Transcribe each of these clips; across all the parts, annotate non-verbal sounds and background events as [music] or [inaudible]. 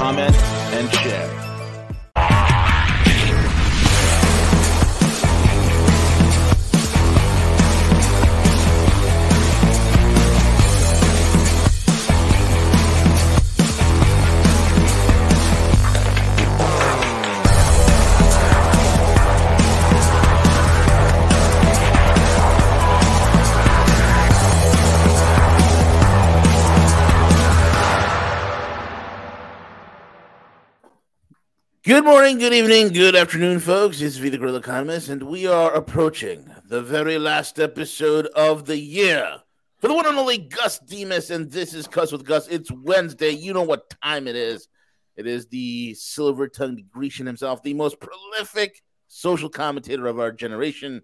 comment, and share. Good morning, good evening, good afternoon, folks. It's V the Guerrilla Economist, and we are approaching the very last episode of the year for the one and only Gus Demos. And this is Cuss with Gus. It's Wednesday. You know what time it is. It is the silver tongued Grecian himself, the most prolific social commentator of our generation,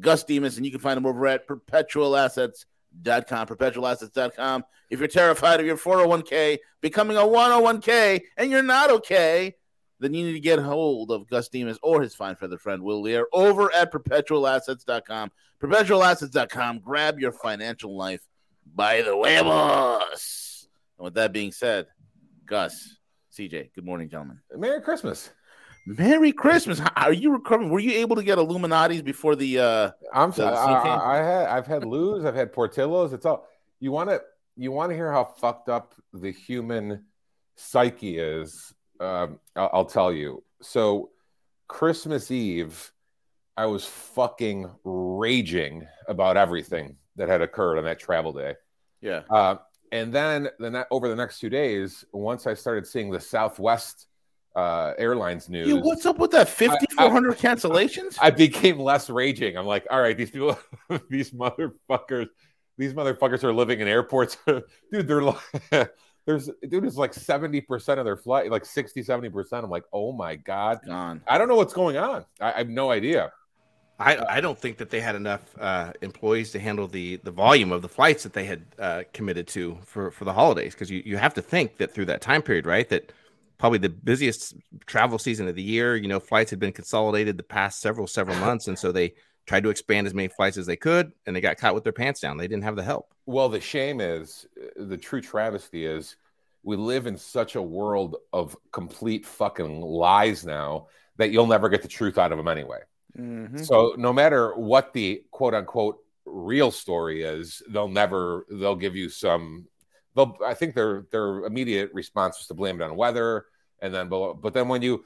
Gus Demos. And you can find him over at perpetualassets.com, perpetualassets.com. If you're terrified of your 401k becoming a 101k and you're not okay, then you need to get hold of Gus Demos or his fine feather friend Will Lear over at perpetualassets.com. Perpetualassets.com. Grab your financial life by the way, huevos. And with that being said, Gus, CJ, good morning, gentlemen. Merry Christmas. Merry Christmas. How- Are you recovering? Were you able to get Malnati's before the uh I'm So I, I, I had, I've had Lou's, I've had Portillo's. It's all you want to you want to hear how fucked up the human psyche is. Um, I'll, I'll tell you. So Christmas Eve, I was fucking raging about everything that had occurred on that travel day. Yeah. Uh, and then the ne- over the next two days, once I started seeing the Southwest uh, Airlines news, what's up with that 5400 cancellations? I became less raging. I'm like, all right, these people, [laughs] these motherfuckers, these motherfuckers are living in airports. [laughs] dude, they're like, [laughs] there's, dude, it's like 70% of their flight, like 60, 70%. I'm like, oh my God. Gone. I don't know what's going on. I, I have no idea. I, I don't think that they had enough uh, employees to handle the, the volume of the flights that they had uh, committed to for, for the holidays. Because you, you have to think that through that time period, right? That probably the busiest travel season of the year, you know, flights had been consolidated the past several, several months. And so they tried to expand as many flights as they could. And they got caught with their pants down. They didn't have the help. Well, the shame is, the true travesty is, we live in such a world of complete fucking lies now that you'll never get the truth out of them anyway. Mhm. So no matter what the quote unquote real story is, they'll never they'll give you some. They'll I think their their immediate response was to blame it on weather, and then but, but then when you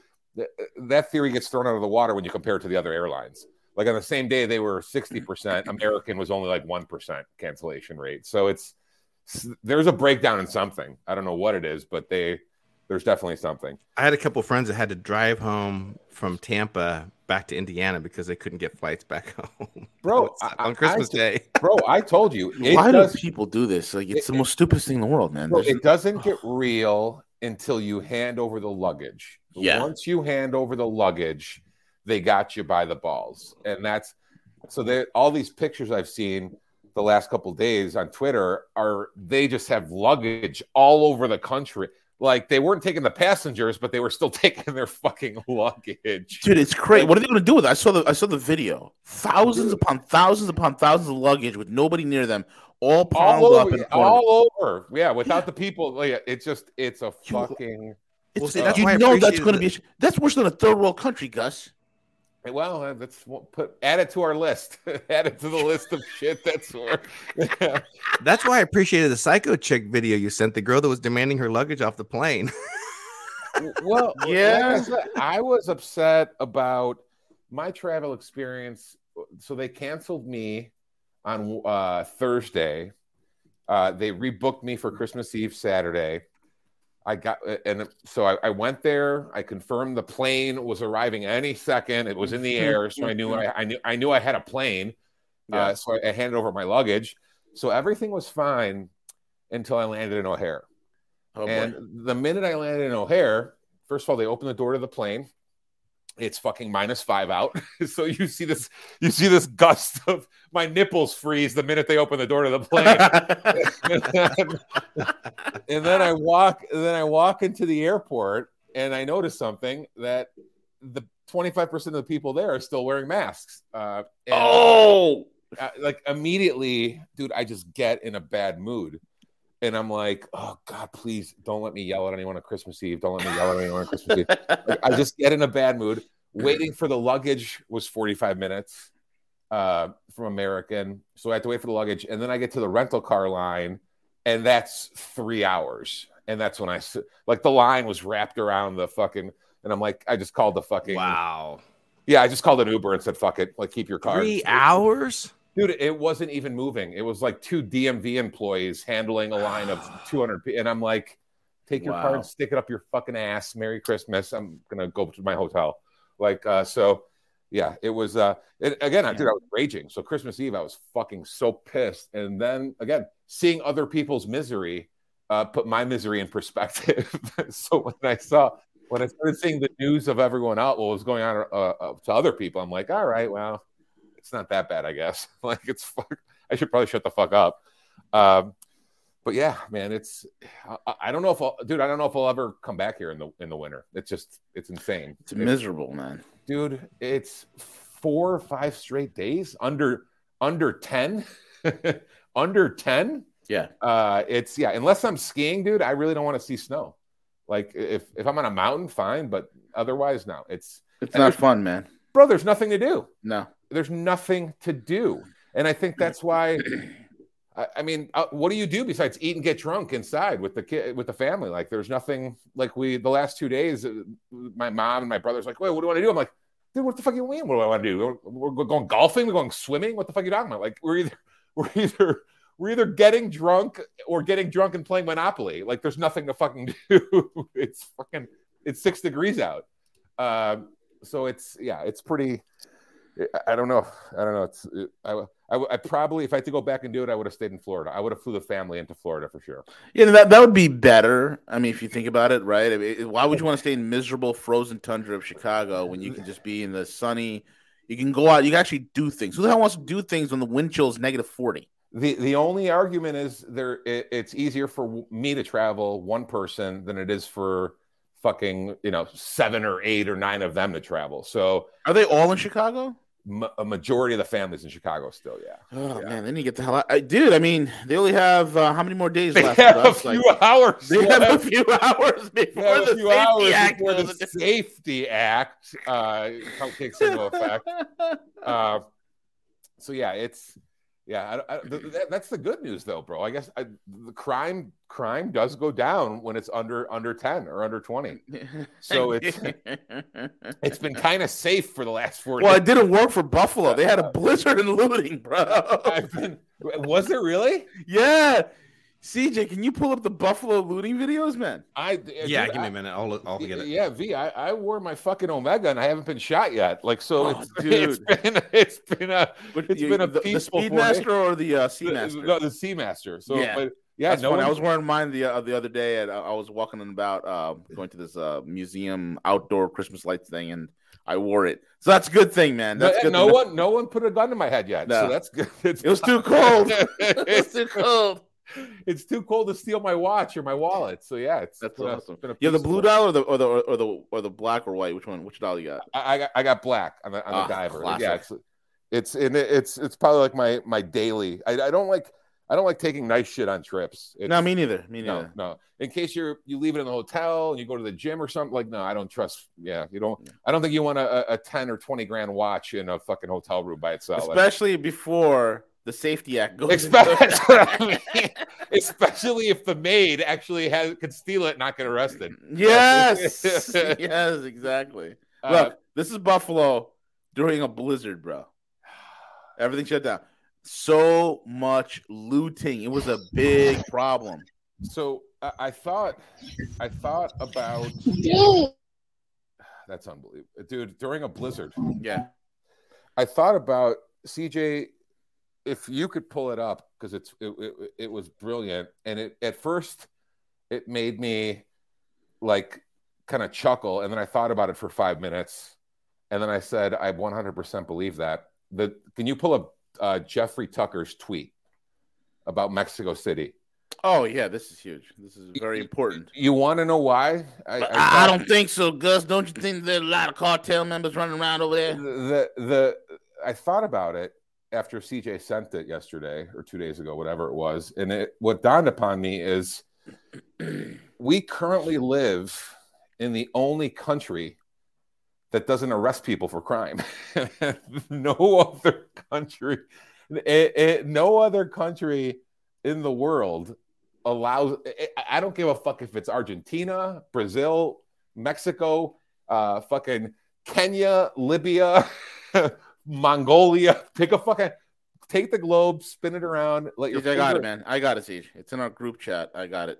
that theory gets thrown out of the water when you compare it to the other airlines. Like on the same day they were [laughs] sixty percent, American was only like one percent cancellation rate. So it's there's a breakdown in something. I don't know what it is, but they there's definitely something. I had a couple friends that had to drive home from Tampa back to Indiana because they couldn't get flights back [laughs] home. Bro, I- on Christmas I- Day. [laughs] Bro, I told you. Why does, do people do this? Like, it's It- the most stupidest thing in the world, man. Bro, it doesn't get real until you hand over the luggage. Yeah. Once you hand over the luggage, they got you by the balls. And that's so they all these pictures I've seen the last couple days on Twitter are they just have luggage all over the country. Like they weren't taking the passengers, but they were still [laughs] taking their fucking luggage. Dude, it's crazy. What are they going to do with it? I saw the I saw the video. Thousands upon thousands upon thousands of luggage with nobody near them, all piled All up over, in the all over. Yeah, without the people. Like, it's just it's a fucking It's, Well, see, that's you know that's going to be. That's worse than a third world country, Gus. Well, uh, let's put add it to our list. [laughs] add it to the list of shit that's for. [laughs] That's why I appreciated the psycho chick video you sent. The girl that was demanding her luggage off the plane. [laughs] well, Yeah. like I, said, I was upset about my travel experience. So they canceled me on uh, Thursday. Uh, they rebooked me for Christmas Eve Saturday. I got and so I, I went there. I confirmed the plane was arriving any second. It was in the air, so I knew I, I knew I knew I had a plane. Yeah. Uh, so I, I handed over my luggage. So everything was fine until I landed in O'Hare. Oh boy. and the minute I landed in O'Hare, first of all, they opened the door to the plane. It's fucking minus five out. [laughs] so you see this, you see this gust of my nipples freeze the minute they open the door to the plane. and, [laughs] then, [laughs] and then I walk, then I walk into the airport and I notice something that the 25% of the people there are still wearing masks. Uh, and, oh, uh, like immediately, dude, I just get in a bad mood. And I'm like, oh God, please don't let me yell at anyone on Christmas Eve. Don't let me yell at anyone on Christmas Eve. Like, I just get in a bad mood. Waiting for the luggage was 45 minutes uh, from American. So I had to wait for the luggage. And then I get to the rental car line, and that's three hours. And that's when I, like, the line was wrapped around the fucking, and I'm like, I just called the fucking, Wow. yeah, I just called an Uber and said, fuck it, like, keep your car. Three hours? Dude, it wasn't even moving. It was like two DMV employees handling a line of [sighs] 200 people. And I'm like, take your Wow. card, stick it up your fucking ass. Merry Christmas. I'm going to go to my hotel. Like, uh, so yeah, it was, uh, it, again, I dude, I was raging. So Christmas Eve, I was fucking so pissed. And then again, seeing other people's misery uh, put my misery in perspective. [laughs] so when I saw, when I started seeing the news of everyone else, what was going on uh, uh, to other people, I'm like, all right, well, it's not that bad, I guess. [laughs] like it's fuck, I should probably shut the fuck up. Um, but yeah, man, it's I, I don't know if I'll, dude, I don't know if I'll ever come back here in the in the winter. It's just it's insane, it's miserable, man. dude. It's four or five straight days under under ten, [laughs] under ten. Yeah. Uh, it's yeah. Unless I'm skiing, dude, I really don't want to see snow. Like if if I'm on a mountain, fine, but otherwise, no. It's It's not fun, man. bro. There's nothing to do No. There's nothing to do. And i think that's why i, I mean uh, what do you do besides eat and get drunk inside with the kid with the family? Like there's nothing like we the last two days uh, my mom and my brother's like wait what do you want to do? I'm like dude what the fuck you mean? What do i want to do? We're, we're going golfing? We're going swimming? What the fuck are you talking about? Like we're either [laughs] we're either we're either getting drunk or getting drunk and playing monopoly. Like there's nothing to fucking [laughs] do. It's fucking it's six degrees out. Um so it's yeah it's pretty I- don't know. I don't know. It's I, I, I probably if I had to go back and do it, I would have stayed in Florida. I would have flew the family into Florida for sure. Yeah, that that would be better. I mean, if you think about it, right? I mean, why would you want to stay in miserable frozen tundra of Chicago when you can just be in the sunny? You can go out. You can actually do things. Who the hell wants to do things when the wind chill is negative forty? The the only argument is there it, it's easier for me to travel one person than it is for fucking you know seven or eight or nine of them to travel. So Are they all in Chicago? ma- a majority of the families in Chicago still, yeah. Oh Yeah. man, they need to get the hell out, I, dude. I mean, they only have uh, how many more days They left? have a us? few Like, hours. they have a few [laughs] hours before the safety hours act before the Safety Act uh, takes into effect. [laughs] Uh, so yeah, it's yeah. I, I, th- [clears throat] th- that's the good news, though, bro. I guess I, the crime crime does go down when it's under under ten or under twenty. [laughs] So it's it's been kind of safe for the last four. well, days. it didn't work for Buffalo. They had a [laughs] blizzard and looting, bro. I've been. Was it really? Yeah. CJ, can you pull up the Buffalo looting videos, man? I Yeah, dude, give me I- a minute. I'll, I'll get it. Yeah, V, I, I wore my fucking Omega and I haven't been shot yet. Like, so Oh, it's, [laughs] it's dude. been it's been a it's You- been a the, the peaceful Speedmaster or the uh, days. Seamaster? No, the Seamaster. So, Yeah. but yeah, That's no funny. one, I was wearing mine the uh, the other day, and I, I was walking about uh, going to this uh, museum outdoor Christmas lights thing, and I wore it. So that's a good thing, man. no, good. no one, no one put a gun to my head yet. So No. that's good. It's, It was too cold. [laughs] it was it's, too cold. It's too cold to steal my watch or my wallet. So yeah, it's That's a- awesome. a You the blue dial or the or the or the or the black or white? Which one? Which dial you got? I, I got I got black on the on the Ah, diver. classic. Yeah, it's it's it- it's it's probably like my my daily. I, I don't like I don't like taking nice shit on trips. It's, no, me neither. Me no neither. no. In case you're you leave it in the hotel and you go to the gym or something like no, I don't trust. Yeah, you don't. I don't think you want a, a ten or twenty grand watch in a fucking hotel room by itself. Especially before the Safety Act goes. Especially, [laughs] effect. that's what I mean. Especially if the maid actually has could steal it, and not get arrested. yes, [laughs] yes, exactly. Uh, Look, this is Buffalo during a blizzard, bro. [sighs] Everything shut down. So much looting. It was a big problem. so I, I thought, I thought about. [sighs] That's unbelievable, dude. During a blizzard, Yeah. I thought about CJ. If you could pull it up, because it's it, it, it was brilliant, and it at first it made me like kind of chuckle, and then I thought about it for five minutes, and then I said, I 100% believe that. The can you pull up uh, Jeffrey Tucker's tweet about Mexico City? Oh yeah, this is huge. This is very important. You want to know why? I, I, I, don't think so, Gus. Don't you think there's a lot of cartel members running around over there? The the I thought about it after CJ sent it yesterday or two days ago, whatever it was, and it what dawned upon me is [clears throat] we currently live in the only country that doesn't arrest people for crime. [laughs] no other country, it, it, no other country in the world allows. Eh, it, I don't give a fuck if it's Argentina, Brazil, Mexico, uh, fucking Kenya, Libya, [laughs] Mongolia. [laughs] Pick a fucking. Take the globe, spin it around. Let your. I got it, man. I got it, CJ. It's in our group chat. I got it.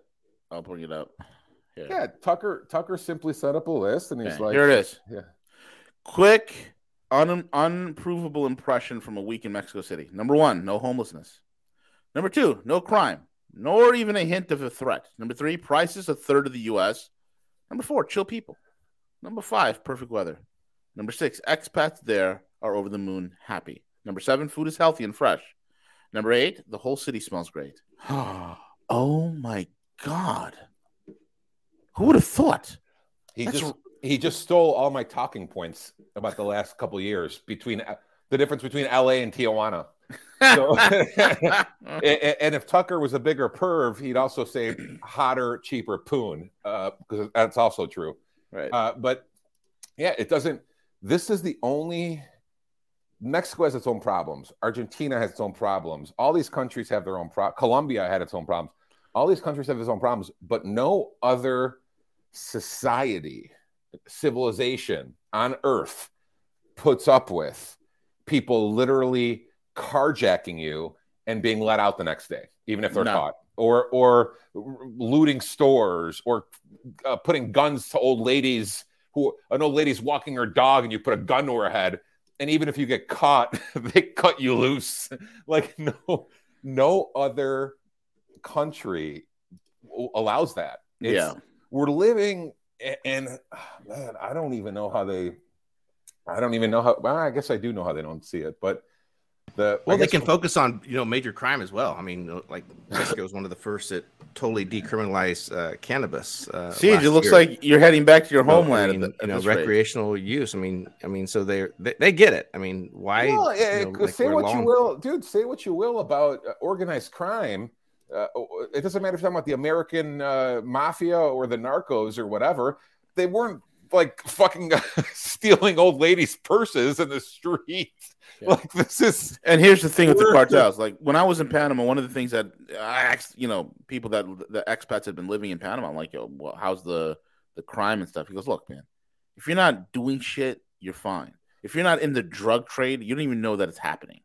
I'll bring it up. Yeah. yeah, Tucker Tucker simply set up a list and he's okay, like Here it is. Yeah. Quick un, unprovable impression from a week in Mexico City. Number 1, no homelessness. Number 2, no crime, nor even a hint of a threat. Number 3, prices a third of the US. Number 4, chill people. Number 5, perfect weather. Number 6, expats there are over the moon happy. Number 7, food is healthy and fresh. Number 8, the whole city smells great. [gasps] oh my god. Who would have thought? He That's just he just stole all my talking points about the last couple years between the difference between LA and Tijuana. So, [laughs] and if Tucker was a bigger perv, he'd also say [clears throat] hotter, cheaper poon, because uh, that's also true. Right. Uh, but yeah, it doesn't. This is the only. Mexico has its own problems. Argentina has its own problems. All these countries have their own problems. Colombia had its own problems. All these countries have their own problems, but no other society, civilization on earth puts up with people literally carjacking you and being let out the next day, even if they're no. caught, or or looting stores, or uh, putting guns to old ladies who an old lady's walking her dog and you put a gun to her head, and even if you get caught, [laughs] they cut you loose. [laughs] like no, no other country allows that. It's, yeah we're living and [sighs] man, I don't even know how they I don't even know how well, I guess I do know how they don't see it, but the well, they can focus on you know major crime as well. I mean, like Mexico was one of the first that totally decriminalized uh, cannabis. Uh, CJ, it looks year. like you're heading back to your homeland. I mean, the, you know, recreational rate. use. I mean, I mean, so they they get it. I mean, why? Well, yeah, you know, like say what long... you will, dude. Say what you will about uh, organized crime uh, it doesn't matter if you're talking about the American uh, mafia or the narcos or whatever. They weren't like fucking [laughs] stealing old ladies' purses in the streets. Yeah. Like this is. And here's the thing with the cartels. Like when I was in Panama, one of the things that I asked, you know, people that the expats had been living in Panama, I'm like, yo, well, how's the the crime and stuff? He goes, look, man, if you're not doing shit, you're fine. If you're not in the drug trade, you don't even know that it's happening.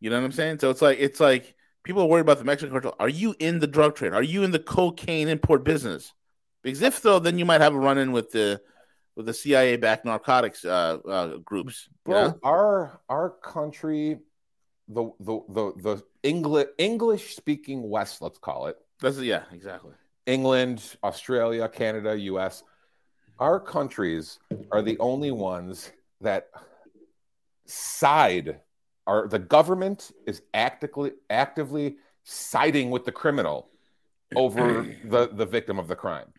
You know what I'm saying? So it's like it's like people are worried about the Mexican cartel. Are you in the drug trade? Are you in the cocaine import business? Because if so, then you might have a run in with the with the CIA backed narcotics uh, uh, groups. Bro, our our country, the the the the English English speaking West, let's call it. That's yeah, exactly. England, Australia, Canada, U.S. Our countries are the only ones that side are the government is actively actively siding with the criminal over [clears throat] the the victim of the crime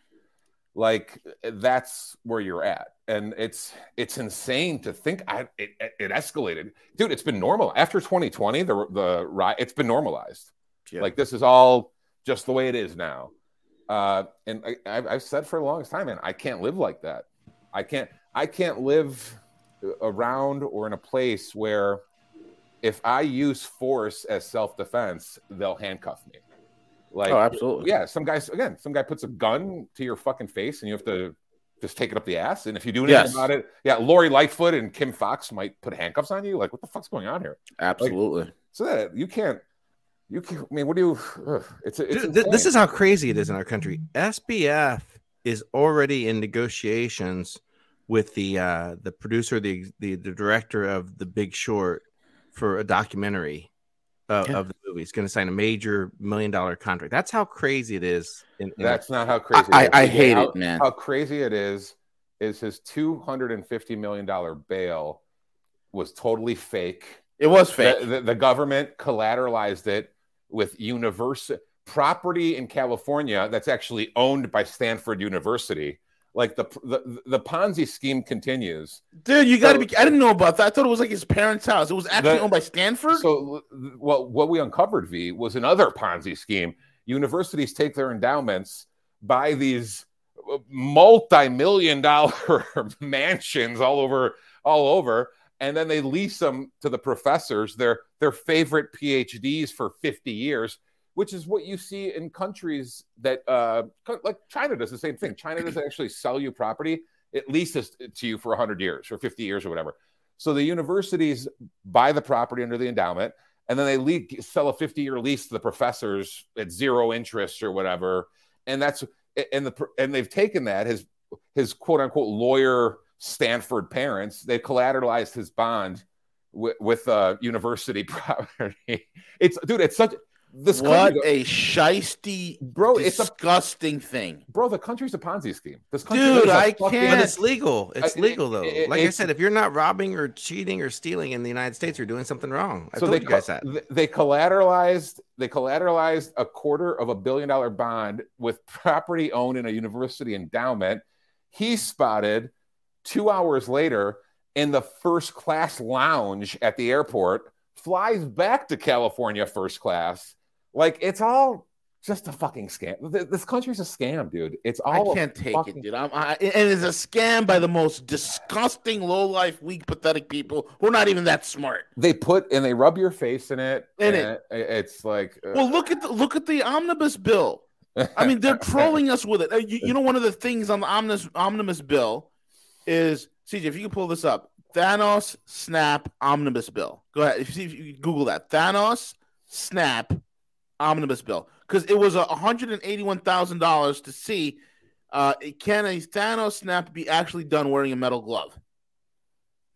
like that's where you're at. And it's it's insane to think I, it, it escalated. Dude it's been normal. After 2020 the the right it's been normalized. Yeah. like this is all just the way it is now. Uh and I, i've said for the longest time man i can't live like that. I can't i can't live around or in a place where if I use force as self defense, they'll handcuff me. Like, oh, absolutely. Yeah. Some guys, again, some guy puts a gun to your fucking face and you have to just take it up the ass. And if you do anything yes. about it, yeah, Lori Lightfoot and Kim Foxx might put handcuffs on you. Like, what the fuck's going on here? Absolutely. Like, so that you can't, you can, I mean, what do you, ugh, it's, it's Dude, this is how crazy it is in our country. SBF is already in negotiations with the, uh, the producer, the, the, the director of The Big Short for a documentary uh, yeah. of the movie. He's going to sign a major million dollar contract. That's how crazy it is. In, in That's not how crazy. I, I, hate how, it, man. How crazy it is is his two hundred and fifty million dollar bail was totally fake. It was fake. The, the, the government collateralized it with university property in California that's actually owned by Stanford University like the the, the Ponzi scheme continues. Dude, you got to so, be. I didn't know about that. I thought it was like his parents' house. It was actually the, owned by Stanford. So, well, what we uncovered, V, was another Ponzi scheme. Universities take their endowments, buy these multi-million dollar [laughs] mansions all over, all over, and then they lease them to the professors, their their favorite PhDs for fifty years which is what you see in countries that uh, like China does the same thing. China doesn't [clears throat] actually sell you property; it leases to you for 100 years or 50 years or whatever. So the universities buy the property under the endowment, and then they le- sell a 50 year lease to the professors at zero interest or whatever. And that's and the and they've taken that his his quote unquote lawyer Stanford parents they collateralized his bond with, with uh, university [laughs] property. It's dude, it's such this what a shisty, bro! It's a disgusting a, thing, bro. The country's a Ponzi scheme. This country dude, I fucking, can't. But it's legal. It's legal though. It, like I said, if you're not robbing or cheating or stealing in the United States, you're doing something wrong. I so told they, you guys that. They collateralized. They collateralized a quarter of a billion dollar bond with property owned in a university endowment. He spotted two hours later in the first class lounge at the airport. Flies back to California first class like it's all just a fucking scam. This country's a scam, dude. It's all. I can't take fucking... it, dude. I'm, I, and it's a scam by the most disgusting, low life, weak, pathetic people who are not even that smart. They put and they rub your face in it. In it, it's like. Uh... Well, look at the look at the omnibus bill. I mean, they're trolling us with it. Uh, you, you, know, one of the things on the omnibus omnibus bill is CJ. If you can pull this up, Thanos snap omnibus bill. Go ahead. If you see, if you Google that, Thanos snap omnibus bill because it was a hundred and eighty-one thousand dollars to see uh, can a Thanos snap be actually done wearing a metal glove.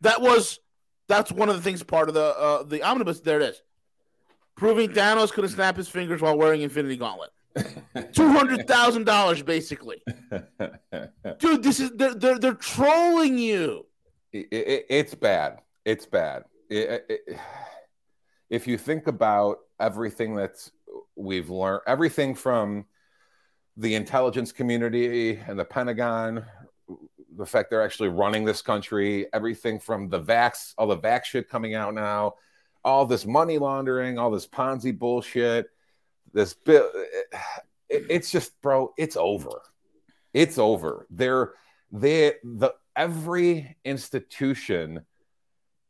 That was that's one of the things part of the uh, the omnibus. There it is, proving Thanos couldn't snap his fingers while wearing Infinity Gauntlet. [laughs] Two hundred thousand dollars, basically. [laughs] Dude, this is they're they're, they're trolling you. It, it, it's bad. It's bad. It, if you think about everything that's we've learned everything from the intelligence community and the Pentagon, the fact they're actually running this country, everything from the vax, all the vax shit coming out now, all this money laundering, all this Ponzi bullshit, this bill. It, it's just, bro, it's over. It's over. They're they the every institution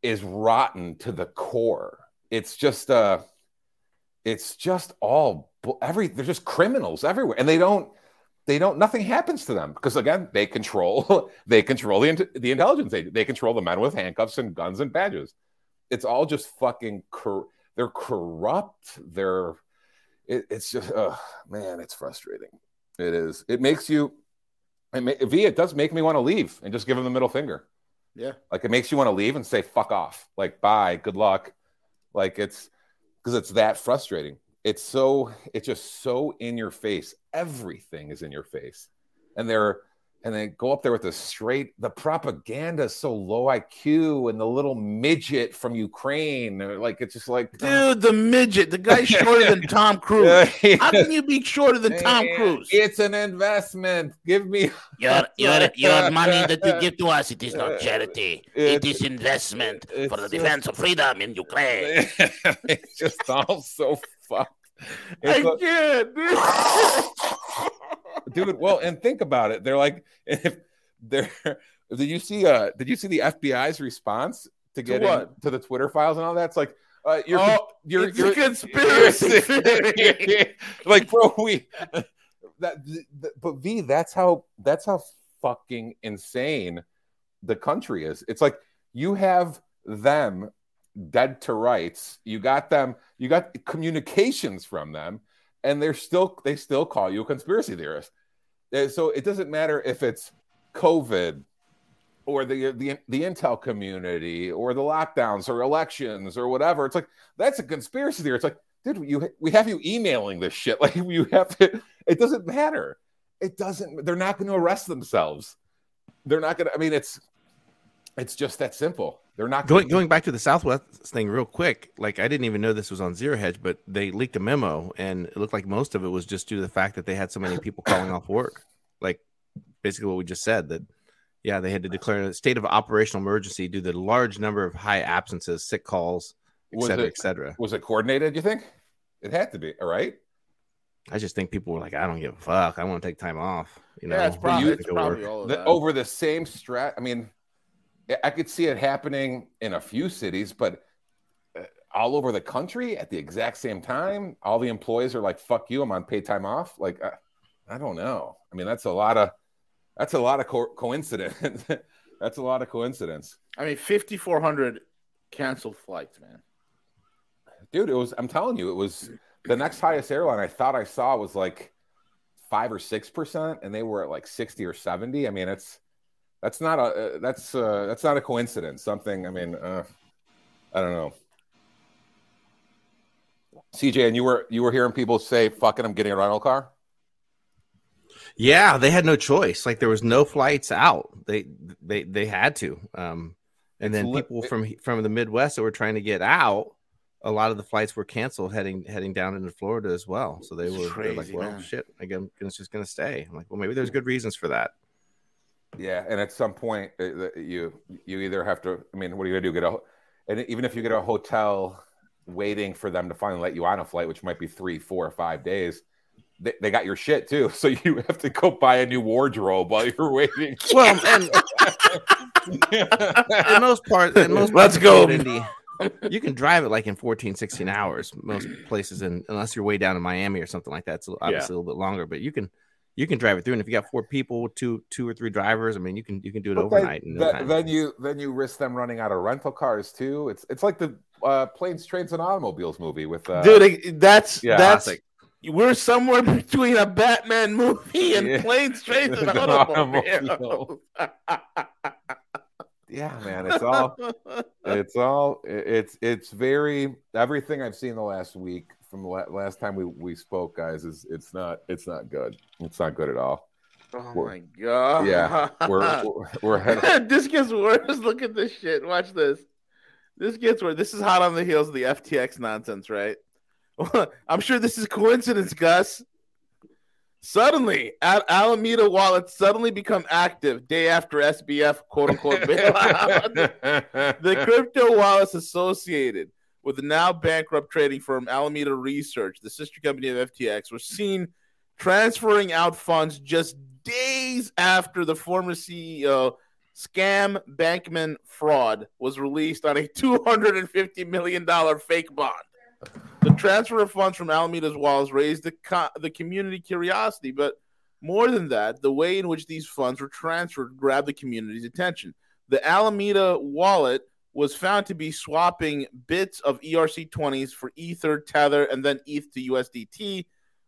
is rotten to the core. It's just uh it's just all every they're just criminals everywhere and they don't they don't nothing happens to them because again they control [laughs] they control the, the intelligence they, they control the men with handcuffs and guns and badges. It's all just fucking cor- they're corrupt they're it, it's just oh man it's frustrating. It is it makes you it may, v it does make me want to leave and just give them the middle finger. Yeah. Like it makes you want to leave and say fuck off. Like bye good luck. Like it's because it's that frustrating. It's so it's just so in your face. Everything is in your face, and they're and they go up there with the straight the propaganda is so low IQ and the little midget from Ukraine like it's just like dude the midget the guy's shorter than [laughs] Tom [laughs] Cruise. How can you be shorter than Tom Cruise? it's an investment. Give me [laughs] your your your money that you give to us it is not charity. It is investment for the defense of freedom in Ukraine. It's just all so fucked. It's I can't dude. Well, and think about it. They're like, [laughs] if they're, did you see? Uh, did you see the FBI's response to get to, in, to the Twitter files and all that? It's like, uh, you're, oh, you're, you're, a conspiracy. You're, [laughs] like, bro, we that, but V, that's how that's how fucking insane the country is. It's like you have them dead to rights. You got them. You got communications from them and they're still they still call you a conspiracy theorist. Uh, so it doesn't matter if it's COVID, or the the the intel community or the lockdowns or elections or whatever. It's like that's a conspiracy theory. It's like, dude, you we have you emailing this shit. [laughs] Like you have to. It doesn't matter. It doesn't. They're not going to arrest themselves. They're not going to. I mean, it's it's just that simple. They're not going going back to the Southwest thing real quick. Like I didn't even know this was on Zero Hedge, but they leaked a memo, and it looked like most of it was just due to the fact that they had so many people calling off work. Like basically what we just said that yeah, they had to declare a state of operational emergency due to the large number of high absences, sick calls, et Was cetera, it- et cetera. Was it coordinated? You think it had to be? All right. I just think people were like, I don't give a fuck. I want to take time off. You know, yeah, it's probably, it's probably all of The- that. over the same strat. I mean, I- could see it happening in a few cities, but uh, all over the country at the exact same time, all the employees are like, "Fuck you, I'm on paid time off." Like, I, I don't know. I mean, that's a lot of that's a lot of co- coincidence. [laughs] that's a lot of coincidence, I mean, 5,400 canceled flights, man. dude. It was. I'm telling you, it was the next highest airline I thought I saw was like five or six percent, and they were at like sixty or seventy. I mean, it's that's not a uh, that's uh, that's not a coincidence. Something. I mean, uh, I don't know. CJ, and you were you were hearing people say, "Fucking, I'm getting a rental car." Yeah, they had no choice. Like there was no flights out. They they they had to. Um, and then It's lit- people from from the Midwest that were trying to get out, a lot of the flights were canceled heading heading down into Florida as well. So they It's were they're like, well, man. shit, I guess it's just gonna stay. I'm like, well, maybe there's good reasons for that. Yeah, and at some point, uh, you you either have to. I mean, what are you gonna do? Get a and even if you get a hotel waiting for them to finally let you on a flight, which might be three, four, or five days. They, they got your shit too, [laughs] so you have to go buy a new wardrobe while you're waiting. [laughs] Well, and [laughs] in most parts, in most Let's parts go. Indy, you can drive it like in 14, 16 hours. Most places, and unless you're way down in Miami or something like that, it's obviously a little bit longer. But you can you can drive it through, and if you got four people, two two or three drivers, I mean, you can you can do it But overnight. Then, in no then- then you then you risk them running out of rental cars too. It's it's like the uh, planes, trains, and automobiles movie with uh, Dude, that's yeah. that's Classic. we're somewhere [laughs] between a Batman movie [laughs] and Yeah. planes, trains, and [laughs] automobiles. yeah, man. It's all it's all it's it's very everything I've seen the last week from the last time we we spoke, guys. Is it's not it's not good. It's not good at all. oh We're- my god! Yeah, we're we're, [laughs] we're headed. [laughs] this gets worse. Look at this shit. Watch this. This gets worse. This is hot on the heels of the FTX nonsense, right? [laughs] I'm sure this is coincidence, Gus. Suddenly, Al- Alameda wallets suddenly become active day after SBF quote unquote bailout. the crypto wallets associated with the now bankrupt trading firm Alameda Research, the sister company of FTX, was seen transferring out funds just days after the former CEO scam Bankman fraud was released on a [laughs] $250 million fake bond. The transfer of funds from Alameda's wallets raised the, co- the community curiosity, but more than that, the way in which these funds were transferred grabbed the community's attention. The Alameda wallet was found to be swapping bits of E ERC20s for Ether, Tether, and then ETH to USDT,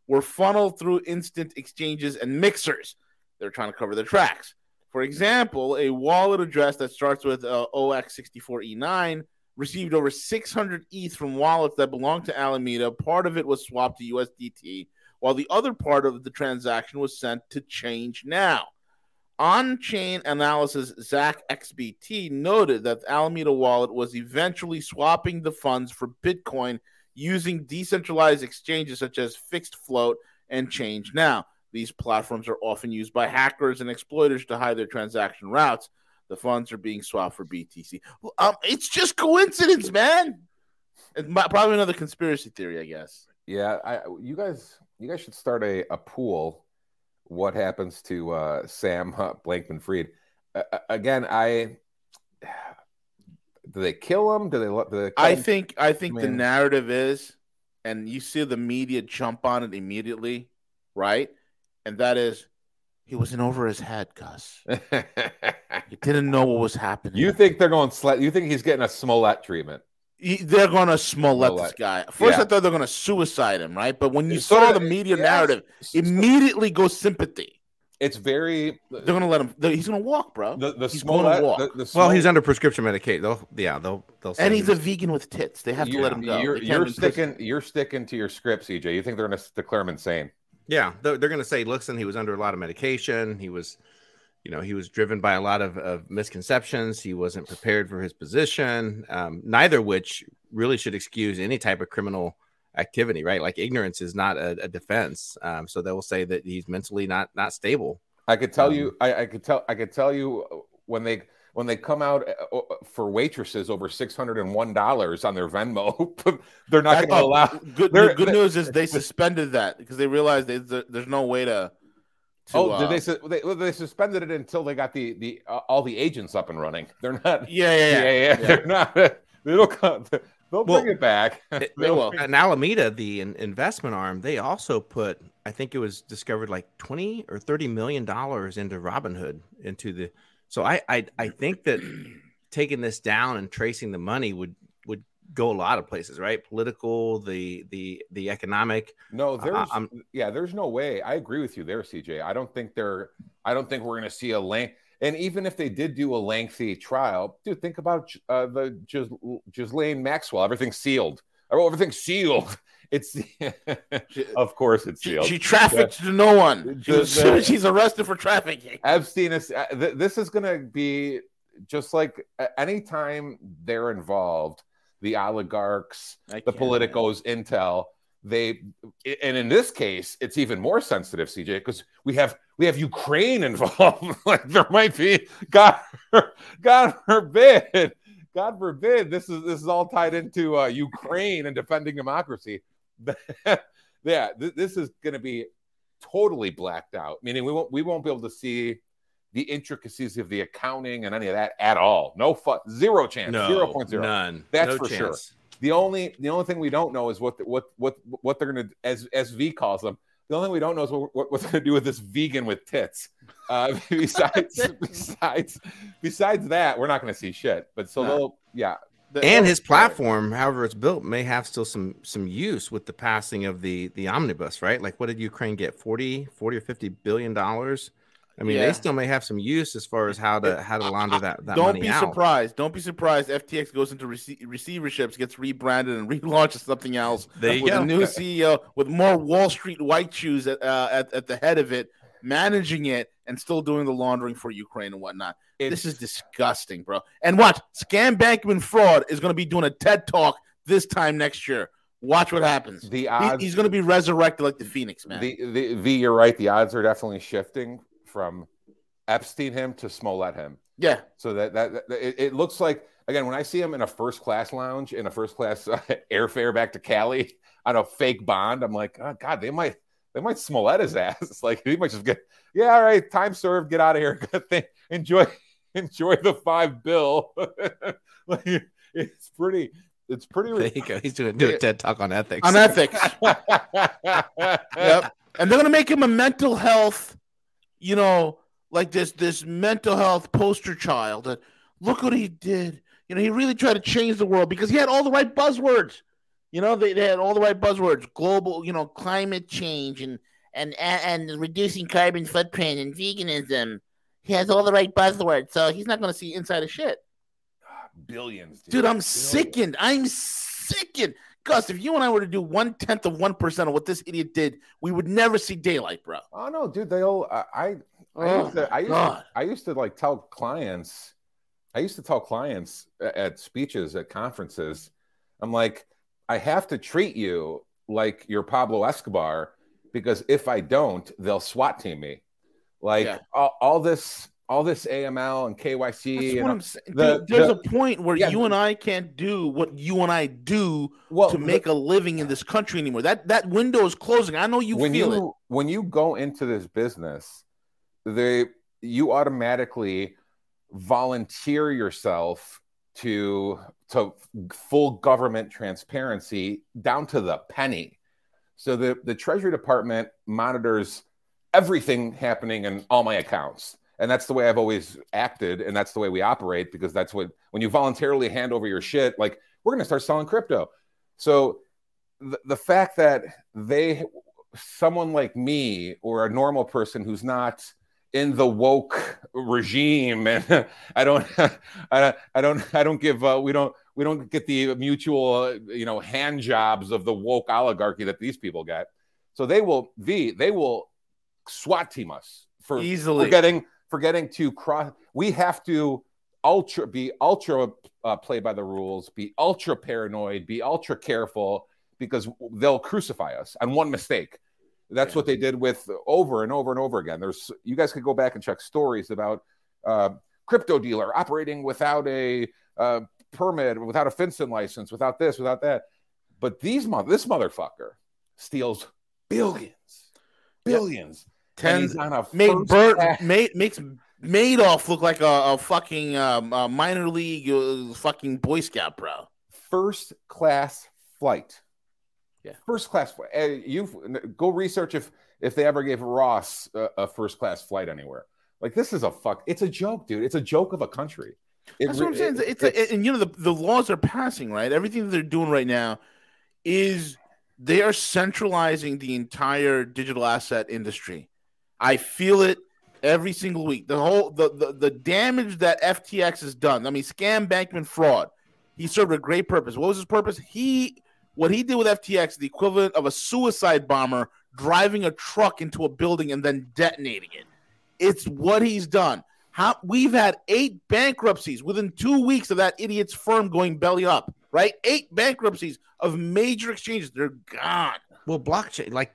were funneled through instant exchanges and mixers. They're trying to cover their tracks. For example, a wallet address that starts with uh, OX64E9 received over 600 ETH from wallets that belonged to Alameda. Part of it was swapped to USDT, while the other part of the transaction was sent to Change Now. On chain analysis, ZachXBT noted that the Alameda wallet was eventually swapping the funds for Bitcoin using decentralized exchanges such as Fixed Float and Change Now. These platforms are often used by hackers and exploiters to hide their transaction routes. The funds are being swapped for BTC. Um, it's just coincidence, man. It's probably another conspiracy theory, I guess. Yeah, I, you guys, you guys should start a, a pool. What happens to uh, Sam uh, Blankman Fried? Uh, again, I [sighs] do they kill him? Do they let the? I think I think the narrative is, and you see the media jump on it immediately, right? And that is, he was in over his head, Gus. [laughs] He didn't know what was happening. you think they're going? Sle- you think he's getting a Smollett treatment? He- they're gonna Smollett this guy. First, Yeah. I thought they're gonna suicide him, right? But when you So saw did- the media yes. narrative, immediately goes sympathy. it's very They're gonna let him. He's gonna walk, bro. the the He's Smollett, walk. the, the Well, he's under prescription medication. They'll yeah, they'll they'll. and he's a vegan with tits. They have to you're, let him go. You're, you're even piss- sticking you're sticking to your script, CJ. You think they're going to declare him insane? Yeah, they're, they're going to say, listen, he was under a lot of medication. He was, you know, he was driven by a lot of, of misconceptions. He wasn't prepared for his position. Um, neither which really should excuse any type of criminal activity, right? Like ignorance is not a, a defense. Um, so they will say that he's mentally not not stable. I could tell Um, you, I, I could tell, I could tell you uh, when they when they come out uh, for waitresses over six hundred and one dollars on their Venmo, [laughs] they're not I going to allow. Good, the good they- news is they suspended that because they realized they, there's no way to. To oh, uh, they, su- they? They suspended it until they got the the uh, all the agents up and running. They're not. Yeah, yeah, Yeah, yeah. yeah. They're not. They'll come. They'll Well, bring it back. [laughs] They will. In Alameda, the in- investment arm, they also put, I think it was discovered like 20 or 30 million dollars into Robinhood, into the. So I, I, I think that taking this down and tracing the money would go a lot of places, right? Political, the the the economic. No, I- there's I'm- yeah, there's no way. I agree with you there, CJ. I don't think they're I don't think we're going to see a length. And even if they did do a lengthy trial, dude, think about uh, the Gis- Ghislaine Maxwell. Everything's sealed. Oh, everything's sealed. [laughs] It's [laughs] of course it's sealed. she trafficked to no one. Just, She- uh, [laughs] she's arrested for trafficking. Epstein is. Uh, th- this is going to be just like uh, anytime they're involved, the oligarchs, the politicos intel they and in this case it's even more sensitive cj because we have we have ukraine [laughs] involved. Like there might be god god forbid god forbid this is this is all tied into uh, ukraine and defending democracy. [laughs] Yeah th- this is going to be totally blacked out meaning we won't we won't be able to see the intricacies of the accounting and any of that at all no fu- zero chance zero point zero none. That's no for sure. the only the only thing we don't know is what the, what what what they're gonna as as V calls them. The only thing we don't know is what, what, what they're gonna do with this vegan with tits. Uh, [laughs] besides [laughs] besides besides that, we're not gonna see shit. But so No. they'll yeah. The- and his platform, however it's built, may have still some some use with the passing of the the omnibus, right? Like, what did Ukraine get? 40, 40 or fifty billion dollars. I mean, Yeah. they still may have some use as far as how to how to launder that, that Don't money be out. surprised. Don't be surprised. FTX goes into rece- receiverships, gets rebranded, and [laughs] relaunches something else There you with go. a new CEO with more Wall Street white shoes at, uh, at at the head of it, managing it, and still doing the laundering for Ukraine and whatnot. It's, This is disgusting, bro. And watch, Scam Bankman Fraud is going to be doing a TED talk this time next year. Watch what happens. the He- odds. he's going to be resurrected like the Phoenix, man. the, the V, you're right. The odds are definitely shifting from Epstein him to Smollett him. yeah, So that that, that- it, it looks like again when I see him in a first class lounge in a first class uh, [laughs] airfare back to Cali on a fake bond, I'm like, oh god, they might they might Smollett his [laughs] ass. It's like he might just get yeah, all right, time served, get out of here. [laughs] Good thing. Enjoy enjoy the five bill. like, it's pretty. It's pretty. There you go. He's doing do a TED talk on ethics. on ethics. yep. yep. And they're gonna make him a mental health, you know, like this this mental health poster child. And look what he did. You know, he really tried to change the world because he had all the right buzzwords. You know, they, they had all the right buzzwords: global, you know, climate change and and and, reducing carbon footprint and veganism. He has all the right buzzwords, so he's not gonna see inside of shit. Ah, billions, dude. Dude, I'm Billions. sickened. I'm sickened. Gus, if you and I were to do one tenth of one percent of what this idiot did, we would never see daylight, bro. Oh no, dude. they all I. I, I Oh, used to. I used to, I used to like tell clients. I used to tell clients at speeches at conferences. I'm like, I have to treat you like you're Pablo Escobar because if I don't, they'll SWAT team me. Like Yeah. all, all this, all this AML and KYC. That's and what I'm saying. the- there's the- a point where Yeah. you and I can't do what you and I do well, to make a living in this country anymore. That that window is closing. I know you when feel you it. when you go into this business, they you automatically volunteer yourself to to full government transparency down to the penny. So the the Treasury Department monitors everything happening in all my accounts. And that's the way I've always acted and that's the way we operate because that's what when you voluntarily hand over your shit like we're going to start selling crypto. So the, the fact that they someone like me or a normal person who's not in the woke regime, and [laughs] I don't, [laughs] I, I don't, I don't give. Uh, we don't, we don't get the mutual, uh, you know, hand jobs of the woke oligarchy that these people get. So they will, V, they will SWAT team us for Easily. for getting for getting to cross. We have to ultra be ultra uh, play by the rules, be ultra paranoid, be ultra careful because they'll crucify us on one mistake. That's Yeah. what they did with over and over and over again. There's you guys could go back and check stories about uh, crypto dealer operating without a uh, permit, without a FinCEN license, without this, without that. But these mother, this motherfucker steals billions, billions. Tens he's on a made first Bert made, makes Madoff look like a, a fucking um, a minor league uh, fucking Boy Scout, bro. first class flight. Yeah. first class. flight. Uh, you go research if if they ever gave Ross a, a first class flight anywhere. Like this is a fuck. It's a joke, dude. It's a joke of a country. It That's what I'm saying. it- It's, a, and you know the the laws are passing right. Everything that they're doing right now is they are centralizing the entire digital asset industry. I feel it every single week. The whole the the, the damage that FTX has done. I mean, scam, bankman, fraud. He served a great purpose. What was his purpose? He what he did with FTX, the equivalent of a suicide bomber driving a truck into a building and then detonating it. It's what he's done. How we've had eight bankruptcies within two weeks of that idiot's firm going belly up, right? Eight bankruptcies of major exchanges. They're gone. Well, blockchain, like,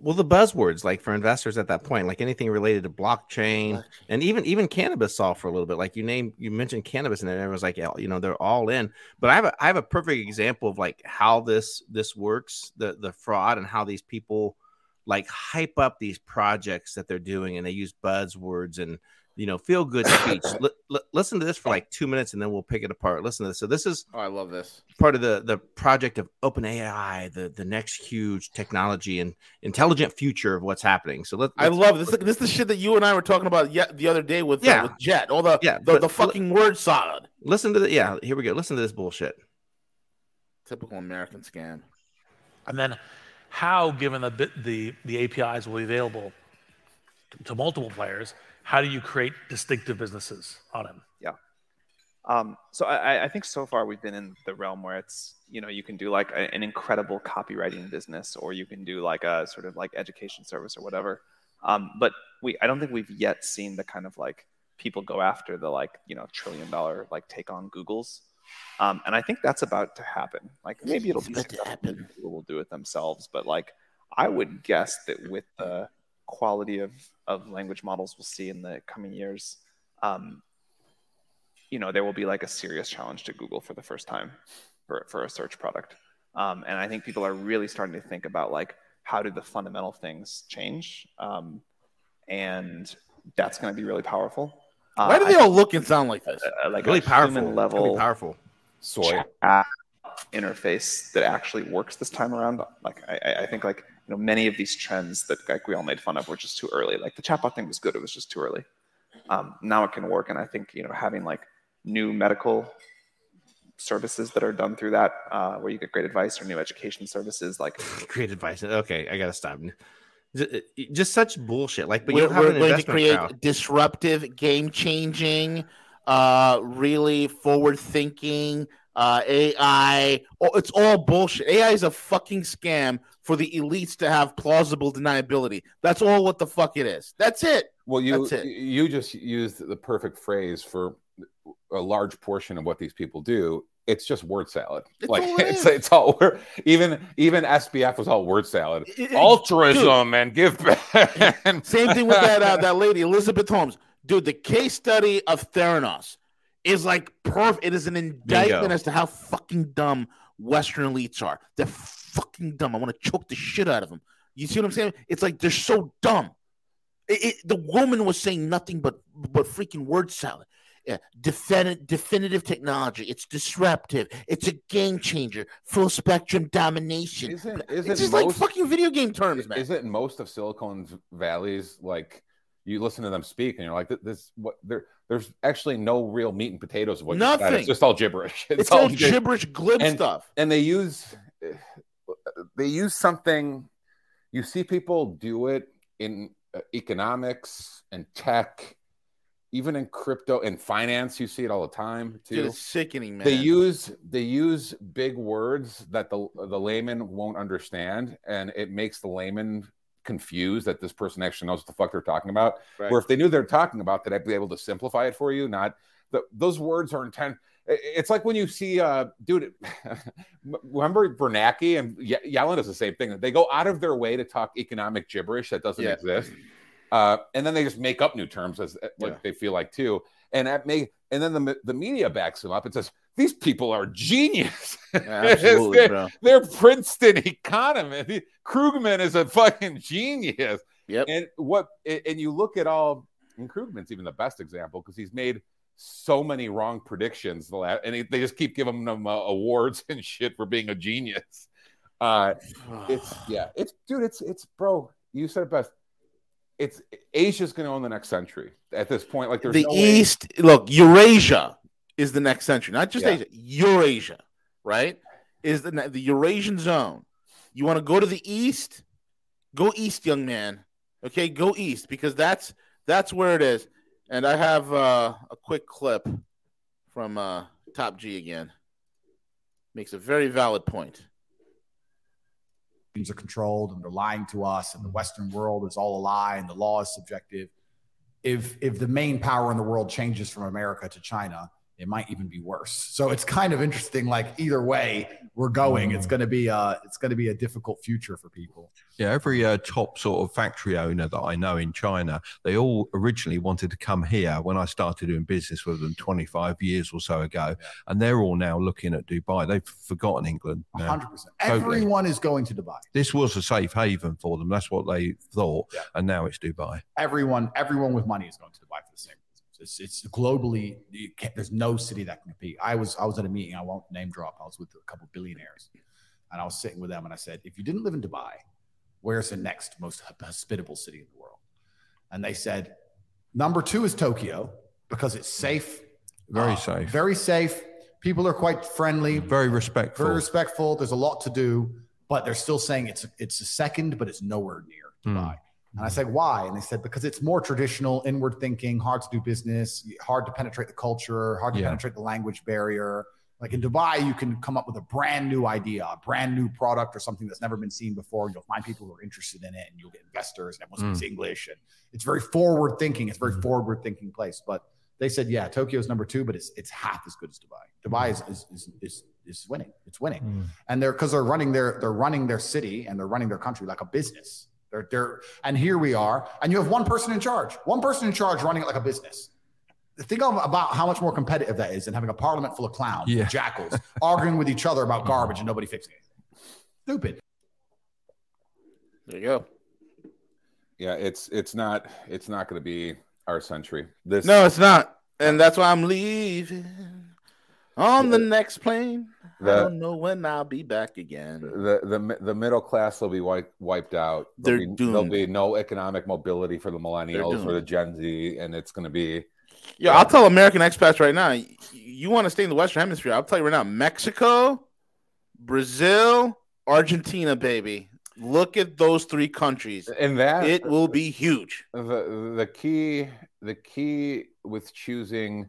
well, the buzzwords, like for investors at that point, like anything related to blockchain, and even even cannabis saw for a little bit. Like you name, you mentioned cannabis, and then everyone's like, yeah, you know, they're all in. But I have a I have a perfect example of like how this this works, the the fraud, and how these people like hype up these projects that they're doing, and they use buzzwords and you know feel good speech. [laughs] Li- li- listen to this for like two minutes, and then we'll pick it apart. Listen to this. So this is Oh, I love this. part of the the project of OpenAI, the the next huge technology and intelligent future of what's happening. So let, I let's- love this. This is the shit that you and I were talking about yet the other day with uh, Yeah. with Jet. All the Yeah, the, the fucking word solid. listen to the yeah. Here we go. Listen to this bullshit. Typical American scam. And then how, given the bit- the the APIs will be available to, to multiple players, how do you create distinctive businesses on them? Um, so I, I think so far we've been in the realm where it's you know you can do like a, an incredible copywriting business, or you can do like a sort of like education service or whatever. Um, but we I don't think we've yet seen the kind of like people go after the like you know trillion dollar like take on Google's. Um, and I think that's about to happen. Like maybe it'll It's be about to successful, happen. Google will do it themselves, but like I would guess that with the quality of of language models we'll see in the coming years, um, you know, there will be like a serious challenge to Google for the first time for, for a search product. Um, and I think people are really starting to think about like how do the fundamental things change, um, and that's going to be really powerful. Uh, Why do they all look and sound like this? Uh, like Really a powerful. human Level. level powerful. soy. interface that actually works this time around. Like I, I- I think like you know many of these trends that like we all made fun of were just too early. Like the chatbot thing was good, it was just too early. Um, now it can work, and I think you know having like new medical services that are done through that, uh, where you get great advice, or new education services, like [laughs] Great advice. Okay, I gotta stop. Just, just such bullshit. Like, but we're don't have we're an going to create crowd. disruptive, game changing, uh, really forward thinking uh, AI. Oh, it's all bullshit. AI is a fucking scam for the elites to have plausible deniability. That's all what the fuck it is. That's it. Well, you That's it. you just used the perfect phrase for a large portion of what these people do. It's just word salad. It's like all it it's it's all. Even even SBF was all word salad. It- Altruism and give back. Same thing with that uh, [laughs] that lady Elizabeth Holmes, dude. The case study of Theranos is like perfect. It is an indictment Bingo. as to how fucking dumb Western elites are. They're fucking dumb. I want to choke the shit out of them. You see what I'm saying? It's like they're so dumb. It, it- the woman was saying nothing but but freaking word salad. Yeah, definitive, definitive technology. It's disruptive. It's a game changer. Full spectrum domination. Isn't it's isn't just like fucking video game terms, man. isn't most of Silicon Valley's like you listen to them speak and you're like this what there there's actually no real meat and potatoes of what. Nothing. It's just all gibberish. [laughs] it's, all gib- gibberish, glib and- stuff. and they use they use something you see people do it in uh, economics and tech, even in crypto and finance, you see it all the time too. Dude, it's sickening, man. they use they use big words that the the layman won't understand, and it makes the layman confused that this person actually knows what the fuck they're talking about. Right. Where if they knew they're talking about, that I'd be able to simplify it for you. Not the, those words are intent. It's like when you see, uh, dude. [laughs] remember Bernanke and Ye- Yellen is the same thing. They go out of their way to talk economic gibberish that doesn't Yeah. exist, uh, and then they just make up new terms as like Yeah. they feel like too. And that may, and then the the media backs him up and says these people are genius. [laughs] Absolutely, they're, bro. they're Princeton economists. Krugman is a fucking genius. Yep. And what and you look at all and Krugman's even the best example because he's made so many wrong predictions the last, and they just keep giving him uh, awards [laughs] and shit for being a genius. Uh, it's [sighs] yeah, it's dude, it's it's bro. You said it best. It's Asia's going to own the next century at this point. Like there's the no way- East, look, Eurasia is the next century, not just Yeah. Asia. Eurasia, right? Is the the Eurasian zone. You want to go to the East? Go East, young man. Okay, go East because that's that's where it is. And I have uh, a quick clip from uh, Top G again. Makes a very valid point. Are controlled and they're lying to us and the mm-hmm. western world is all a lie and the law is subjective. If if the main power in the world changes from america to china it might even be worse so it's kind of interesting like either way we're going it's going to be uh it's going to be a difficult future for people Yeah, every uh, top sort of factory owner that I know in China, they all originally wanted to come here when I started doing business with them 25 years or so ago. And they're all now looking at Dubai. They've forgotten England. now. 100% everyone is going to dubai This was a safe haven for them. That's what they thought. Yeah. And now it's Dubai. everyone everyone with money is going to dubai for the same it's, it's globally you can't, there's no city that can compete i was i was at a meeting i won't name drop i was with a couple billionaires and i was sitting with them and i said if you didn't live in dubai where's the next most hospitable city in the world and they said number two is tokyo because it's safe Very uh, safe. very safe people are quite friendly Very respectful. very respectful. There's a lot to do, but they're still saying it's it's a second, but it's nowhere near Hmm. Dubai. And I said, why? And they said because it's more traditional, inward thinking, hard to do business, hard to penetrate the culture, hard to Yeah. penetrate the language barrier. Like in Dubai, you can come up with a brand new idea, a brand new product, or something that's never been seen before. You'll find people who are interested in it, and you'll get investors. And everyone hmm. speaks English, and it's very forward thinking. It's a very hmm. forward thinking place. But they said, yeah, Tokyo's number two, but it's it's half as good as Dubai. Dubai is is is is, is winning. It's winning, hmm. and they're because they're running their they're running their city and they're running their country like a business. They're they're and here we are, and you have one person in charge, one person in charge running it like a business. Think of about how much more competitive that is than having a parliament full of clowns, Yeah. jackals, [laughs] arguing with each other about garbage and nobody fixing it. Stupid. There you go. yeah, it's it's not it's not going to be our century. This No, it's not, and that's why I'm leaving on the next plane. I don't know when I'll be back again. the the the middle class will be wiped wiped out. They're There'll be, there'll be no economic mobility for the millennials or the Gen Z, and it's going to be Yeah, I'll tell American expats right now. y- You want to stay in the Western Hemisphere? I'll tell you right now: Mexico, Brazil, Argentina, baby. Look at those three countries. and that It will be huge. the the key the key with choosing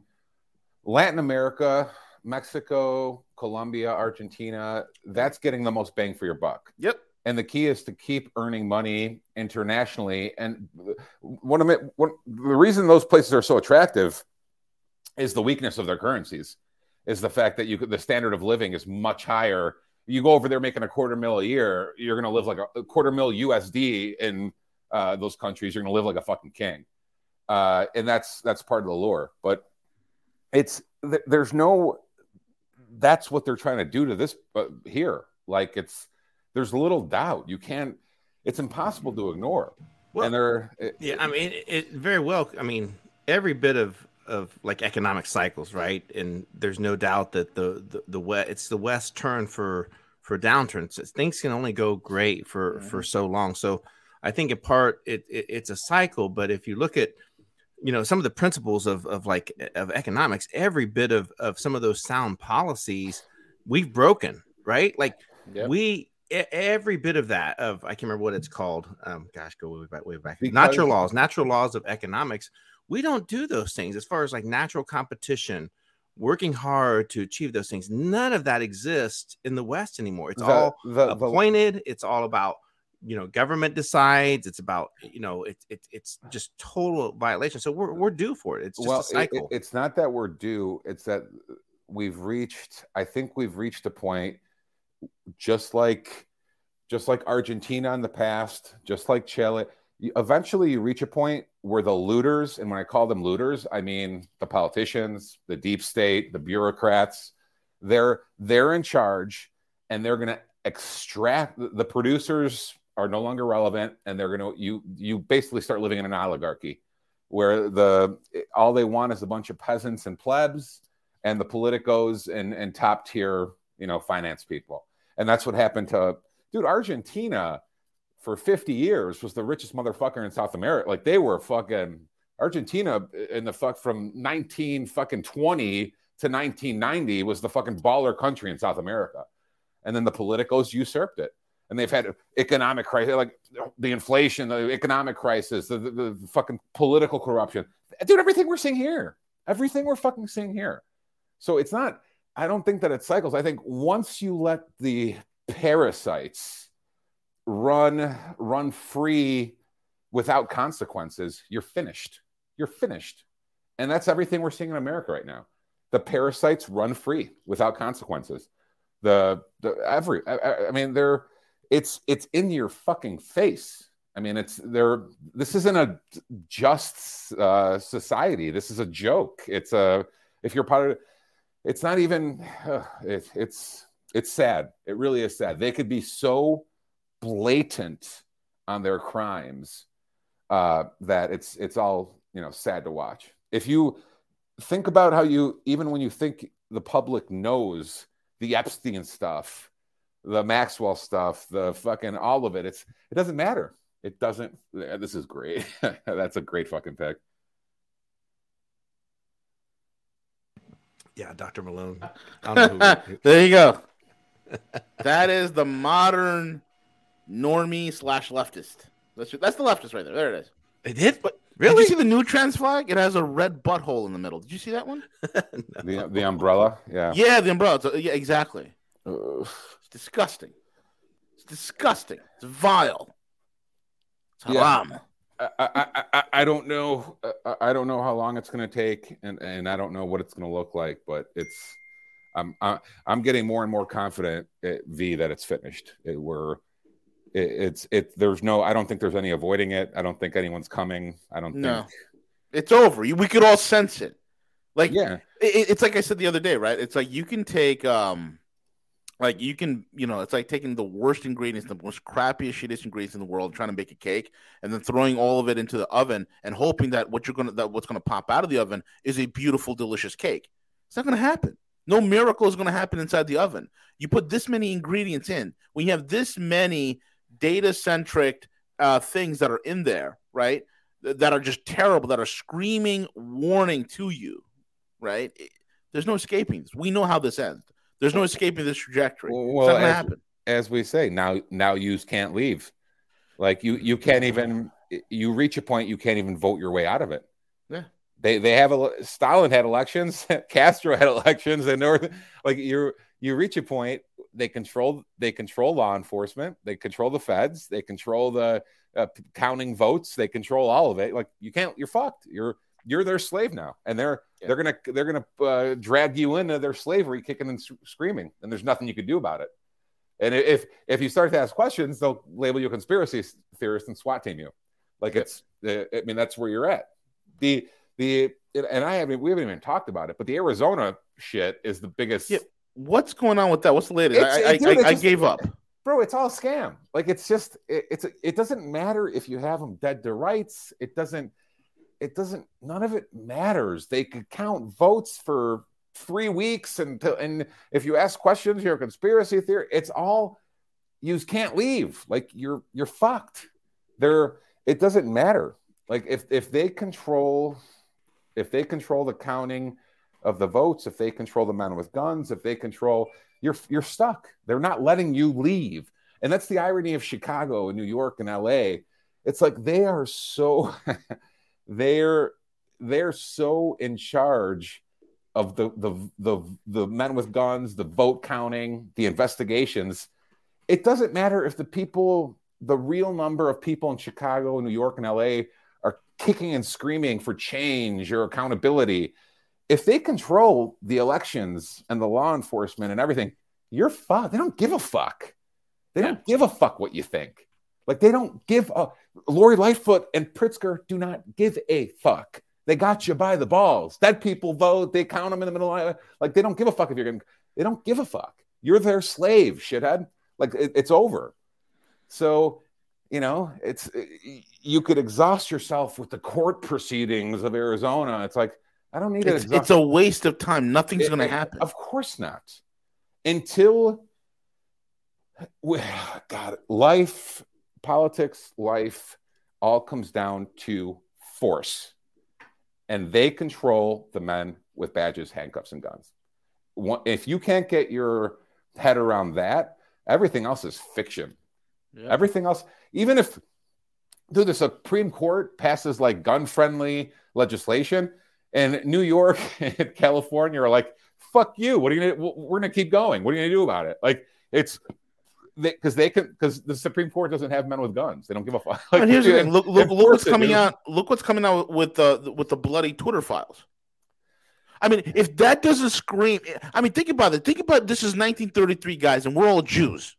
Latin America, Mexico, Colombia, Argentina, that's getting the most bang for your buck. Yep. And the key is to keep earning money internationally. And one of my, one, the reason those places are so attractive is the weakness of their currencies. Is the fact that you the standard of living is much higher. You go over there making a quarter mil a year, you're going to live like a, a quarter mil USD in uh, those countries. You're going to live like a fucking king, uh, and that's that's part of the lure. But it's th- there's no. That's what they're trying to do to this uh, here. Like it's there's little doubt. You can't. It's impossible to ignore. Well, and they're it- Yeah, I mean, it, it very well. I mean, every bit of of like economic cycles, right? And there's no doubt that the the, the west it's the West turn for for downturns. Things can only go great for for so long. So I think in part it, it it's a cycle. But if you look at you know some of the principles of of like of economics, every bit of of some of those sound policies we've broken, right? Like Yep. we every bit of that of I can't remember what it's called. Um, gosh, go way back, way back. Because- natural laws, natural laws of economics. We don't do those things as far as like natural competition, working hard to achieve those things. None of that exists in the West anymore. It's The- all the- the- appointed. It's all about you know government decides. It's about you know it's it's it's just total violation. So we're we're due for it. It's just well, a cycle. it- it's not that we're due. It's that we've reached. I think we've reached a point, just like, just like Argentina in the past, just like Chile. Eventually, you reach a point where the looters, and when I call them looters, I mean the politicians, the deep state, the bureaucrats. They're they're in charge, and they're going to extract the producers are no longer relevant, and they're going to you you basically start living in an oligarchy where the all they want is a bunch of peasants and plebs and the politicos and and top tier you know finance people. And that's what happened to dude argentina for 50 years was the richest motherfucker in south america like they were fucking argentina in the fuck from 19 fucking 20 to 1990 was the fucking baller country in south america. And then the politicos usurped it and they've had economic crisis, like the inflation, the economic crisis, the, the, the fucking political corruption. Dude, everything we're seeing here, everything we're fucking seeing here. So it's not. I don't think that it cycles. I think once you let the parasites run run free without consequences, you're finished. You're finished, and that's everything we're seeing in America right now. The parasites run free without consequences. The the every. I, I- I mean, they're it's it's in your fucking face. I mean, it's there. This isn't a just uh, society. This is a joke. It's a if you're part of. It's not even. Uh, it, it's it's sad. It really is sad. They could be so blatant on their crimes uh, that it's it's all you know sad to watch. If you think about how you even when you think the public knows the Epstein stuff the Maxwell stuff, the fucking all of it. It's it doesn't matter. It doesn't. This is great. [laughs] That's a great fucking pick. yeah, Dr. Malone. I don't know who, [laughs] there you go. [laughs] that is the modern normie slash leftist. That's that's the leftist right there. There it is. They did? But really? Did you see the new trans flag? It has a red butthole in the middle. Did you see that one? The the umbrella. Yeah. Yeah, the umbrella. It's- yeah, exactly. Ugh. Disgusting. It's disgusting. It's vile. It's Yeah. haram. I, I, I, I don't know. I, I don't know how long it's going to take, and, and I don't know what it's going to look like. But it's, I'm I, I'm getting more and more confident at V that it's finished. It, we're, it, it's it. There's no. I don't think there's any avoiding it. I don't think anyone's coming. I don't No. think. It's over. We could all sense it. Like Yeah. it, it's like I said the other day, right? It's like you can take um like you can, you know, it's like taking the worst ingredients, the most crappiest, shittiest ingredients in the world, trying to make a cake, and then throwing all of it into the oven and hoping that what you're gonna that what's gonna pop out of the oven is a beautiful, delicious cake. It's not gonna happen. No miracle is gonna happen inside the oven. You put this many ingredients in, when you have this many data centric uh, things that are in there, right? th- That are just terrible, that are screaming warning to you, right? It- there's no escaping this. We know how this ends. There's no escaping this trajectory. Well, as- as we say now now you can't leave. Like you you can't even you reach a point you can't even vote your way out of it. Yeah. they they have a stalin had elections [laughs] castro had elections and north like you you reach a point they control they control law enforcement they control the feds they control the uh, counting votes they control all of it. Like you can't you're fucked. You're you're their slave now and they're Yeah. they're gonna they're gonna uh, drag you into their slavery kicking and screaming and there's nothing you can do about it and if if you start to ask questions, they'll label you a conspiracy theorist and SWAT team you. Like it's, uh, I mean, that's where you're at. The the and I haven't we haven't even talked about it, but the Arizona shit is the biggest. Yeah. What's going on with that? What's the latest? It's- I, I, dude, I, it's I just- gave up. Bro, it's all scam. Like it's just it, it's it doesn't matter if you have them dead to rights. It doesn't it doesn't none of it matters. They could count votes for three weeks and and if you ask questions, you're a conspiracy theory. It's all you can't leave. Like you're you're fucked. They're it doesn't matter. Like if if they control if they control the counting of the votes, if they control the men with guns, if they control you're you're stuck. They're not letting you leave. And that's the irony of Chicago and New York and LA. It's like they are so [laughs] they're they're so in charge of the the the the men with guns, the vote counting, the investigations. It doesn't matter if the people, the real number of people in Chicago, New York, and LA are kicking and screaming for change or accountability. If they control the elections and the law enforcement and everything, you're fucked. They don't give a fuck. They don't give a fuck what you think. Like they don't give a Lori Lightfoot and Pritzker do not give a fuck. They got you by the balls. Dead people vote. They count them in the middle. Of, like they don't give a fuck if you're going. They don't give a fuck. You're their slave, shithead. Like it, it's over. So, you know, it's you could exhaust yourself with the court proceedings of Arizona. It's like I don't need It's, it. it's a waste of time. Nothing's going to happen. Of course not. Until we- [sighs] God, life, politics, life, all comes down to force, and they control the men with badges, handcuffs, and guns. If you can't get your head around that, everything else is fiction. Yeah. Everything else, even if dude, the Supreme Court passes like gun-friendly legislation, and New York [laughs] and California are like, "Fuck you! What are you gonna? We're gonna keep going. What are you gonna do about it?" Like it's because they, can because the Supreme Court doesn't have men with guns. They don't give a fuck. Like, But here's the [laughs] thing. Look, look, look what's coming out. Look what's coming out with the with the bloody Twitter files. I mean, if that doesn't scream, I mean, think about it. Think about this is 1933, guys, and we're all Jews,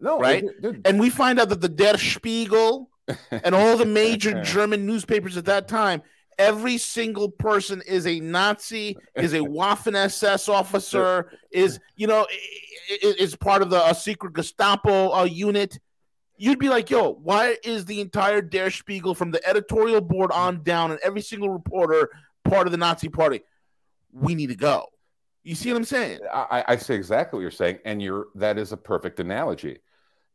No, right? and we find out that the Der Spiegel [laughs] and all the major [laughs] German newspapers at that time, every single person is a Nazi, is a [laughs] Waffen SS officer, is you know, is part of the a secret Gestapo uh, unit. You'd be like, yo, why is the entire Der Spiegel from the editorial board on down and every single reporter part of the Nazi party? We need to go. You see what I'm saying? I, I say exactly what you're saying, and you're that is a perfect analogy.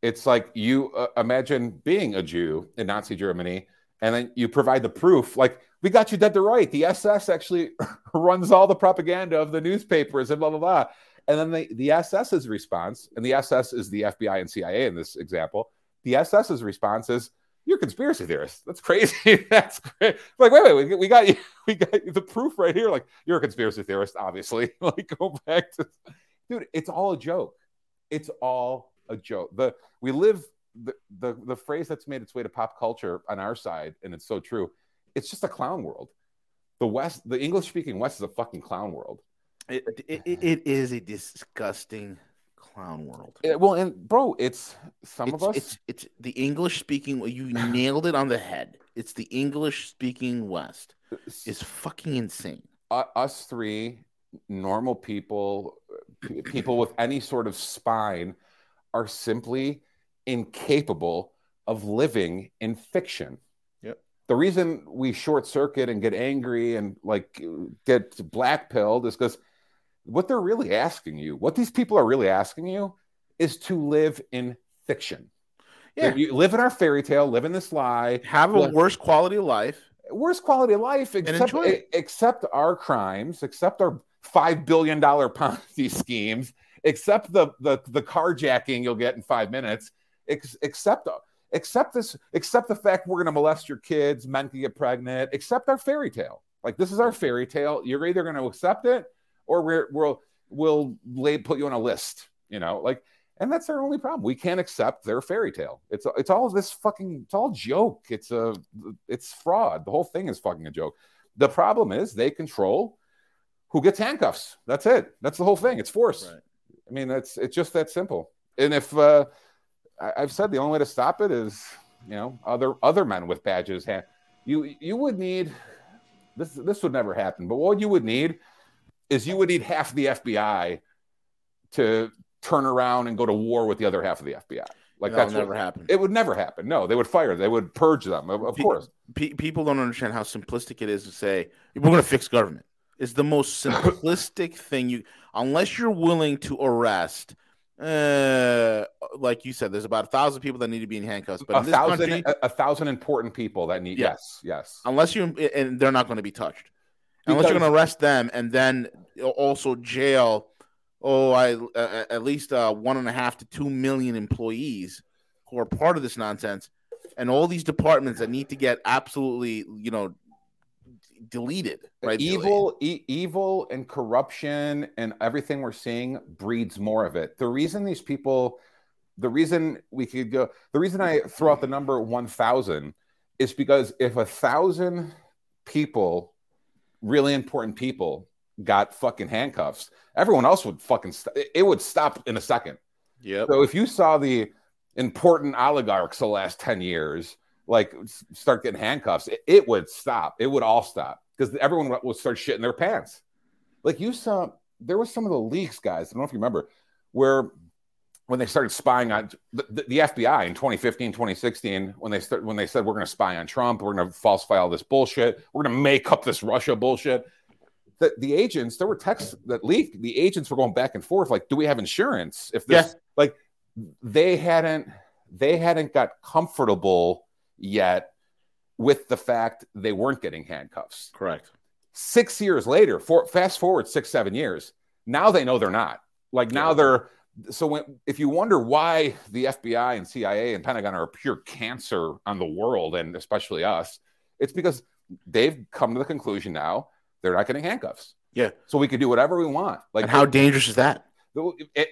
It's like you uh, imagine being a Jew in Nazi Germany, and then you provide the proof. Like we got you dead to right. The SS actually [laughs] runs all the propaganda of the newspapers and blah blah blah. And then the the SS's response, and the SS is the FBI and CIA in this example. The SS's response is, "You're conspiracy theorist. That's crazy. [laughs] That's great." Like, wait, wait, we, we got you. [laughs] We got the proof right here. Like, you're a conspiracy theorist, obviously. like, go back to, dude. It's all a joke. It's all a joke. The we live the the the phrase that's made its way to pop culture on our side, and it's so true. It's just a clown world. The West, the English speaking West, is a fucking clown world. It, it, it- it is a disgusting clown world. Yeah, well, and bro, it's some it's, of us. It's it's the English speaking. You nailed it on the head. It's the English speaking West. It's fucking insane. u- us three normal people, people with any sort of spine, are simply incapable of living in fiction. Yep. The reason we short circuit and get angry and like get black pilled is because what they're really asking you, what these people are really asking you, is to live in fiction. Yeah. You live in our fairy tale, live in this lie, Have a worse quality of life. worst quality of life except, except our crimes except our five billion dollar [laughs] ponzi schemes except the, the the carjacking you'll get in five minutes ex, except except this except the fact we're going to molest your kids men can get pregnant accept our fairy tale like this is our fairy tale you're either going to accept it or we're, we'll we'll lay, put you on a list you know like and that's our only problem. We can't accept their fairy tale. It's it's all this fucking it's all joke. It's a it's fraud. The whole thing is fucking a joke. The problem is they control who gets handcuffs. That's it. That's the whole thing. It's force. Right. I mean, it's it's just that simple. And if uh, I, I've said the only way to stop it is you know other other men with badges. You you would need this. This would never happen. But what you would need is you would need half the FBI to turn around and go to war with the other half of the FBI. Like That'll that's never what, happen. It would never happen. No, they would fire. They would purge them. Of, of Pe- course. Pe- people don't understand how simplistic it is to say we're going to fix government. It's the most [laughs] simplistic thing you, unless you're willing to arrest. Uh, like you said, there's about a thousand people that need to be in handcuffs. But A thousand, country, a, a thousand important people that need. Yeah. Yes, yes. unless you and they're not going to be touched unless you're going to arrest them and then also jail oh, I uh, at least uh, one and a half to two million employees who are part of this nonsense, and all these departments that need to get absolutely, you know, deleted. Right? evil e- evil and corruption and everything we're seeing breeds more of it the reason these people the reason we could go the reason i throw out the number 1000 is because if a thousand people really important people got fucking handcuffs everyone else would fucking st- it would stop in a second Yeah. so if you saw the important oligarchs the last 10 years like start getting handcuffs, it, it would stop. It would all stop because everyone would- start shitting their pants. Like you saw, there was some of the leaks, guys. I don't know if you remember, where when they started spying on the, the, the FBI in 2015, 2016, when they start when they said we're going to spy on Trump, we're going to falsify all this bullshit, we're going to make up this Russia bullshit. The, the agents, there were texts that leaked. The agents were going back and forth, like, do we have insurance? If this, like, they hadn't, they hadn't got comfortable yet with the fact they weren't getting handcuffs. Correct. Six years later, for, fast forward six, seven years, now they know they're not. Like now they're so when if you wonder why the FBI and CIA and Pentagon are a pure cancer on the world and especially us, it's because they've come to the conclusion now they're not getting handcuffs. Yeah. So we could do whatever we want. Like and how dangerous is that?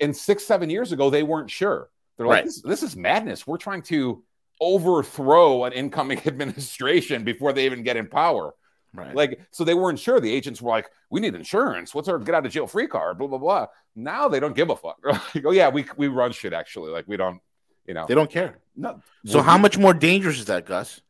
and six, seven years ago, they weren't sure. They're like, Right. this, this is madness. We're trying to overthrow an incoming [laughs] administration before they even get in power. Right. Like, so they weren't sure. The agents were like, we need insurance. What's our get out of jail free card? Blah, blah, blah. Now they don't give a fuck. [laughs] Like, oh, yeah, we, we run shit actually. Like, we don't, you know. they don't care. No. So how much more dangerous is that, Gus?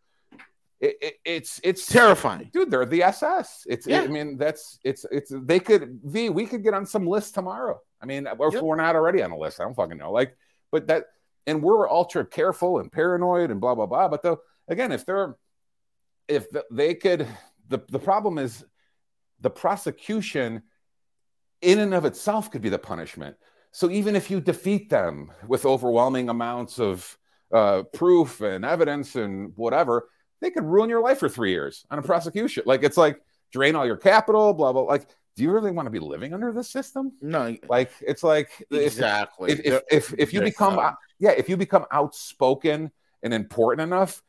It, it, it's, it's terrifying. dude they're the ss it's Yeah. i mean that's it's it's they could v we could get on some list tomorrow i mean or if we're not already on a list i don't fucking know like but that and we're ultra careful and paranoid and blah blah blah but though again if they're if they could the the problem is the prosecution in and of itself could be the punishment so even if you defeat them with overwhelming amounts of uh, proof and evidence and whatever they could ruin your life for three years on a prosecution. Like it's like drain all your capital, blah blah. Like, do you really want to be living under this system? No, Like, it's like exactly. if if if, if you become fun. yeah, if you become outspoken and important enough,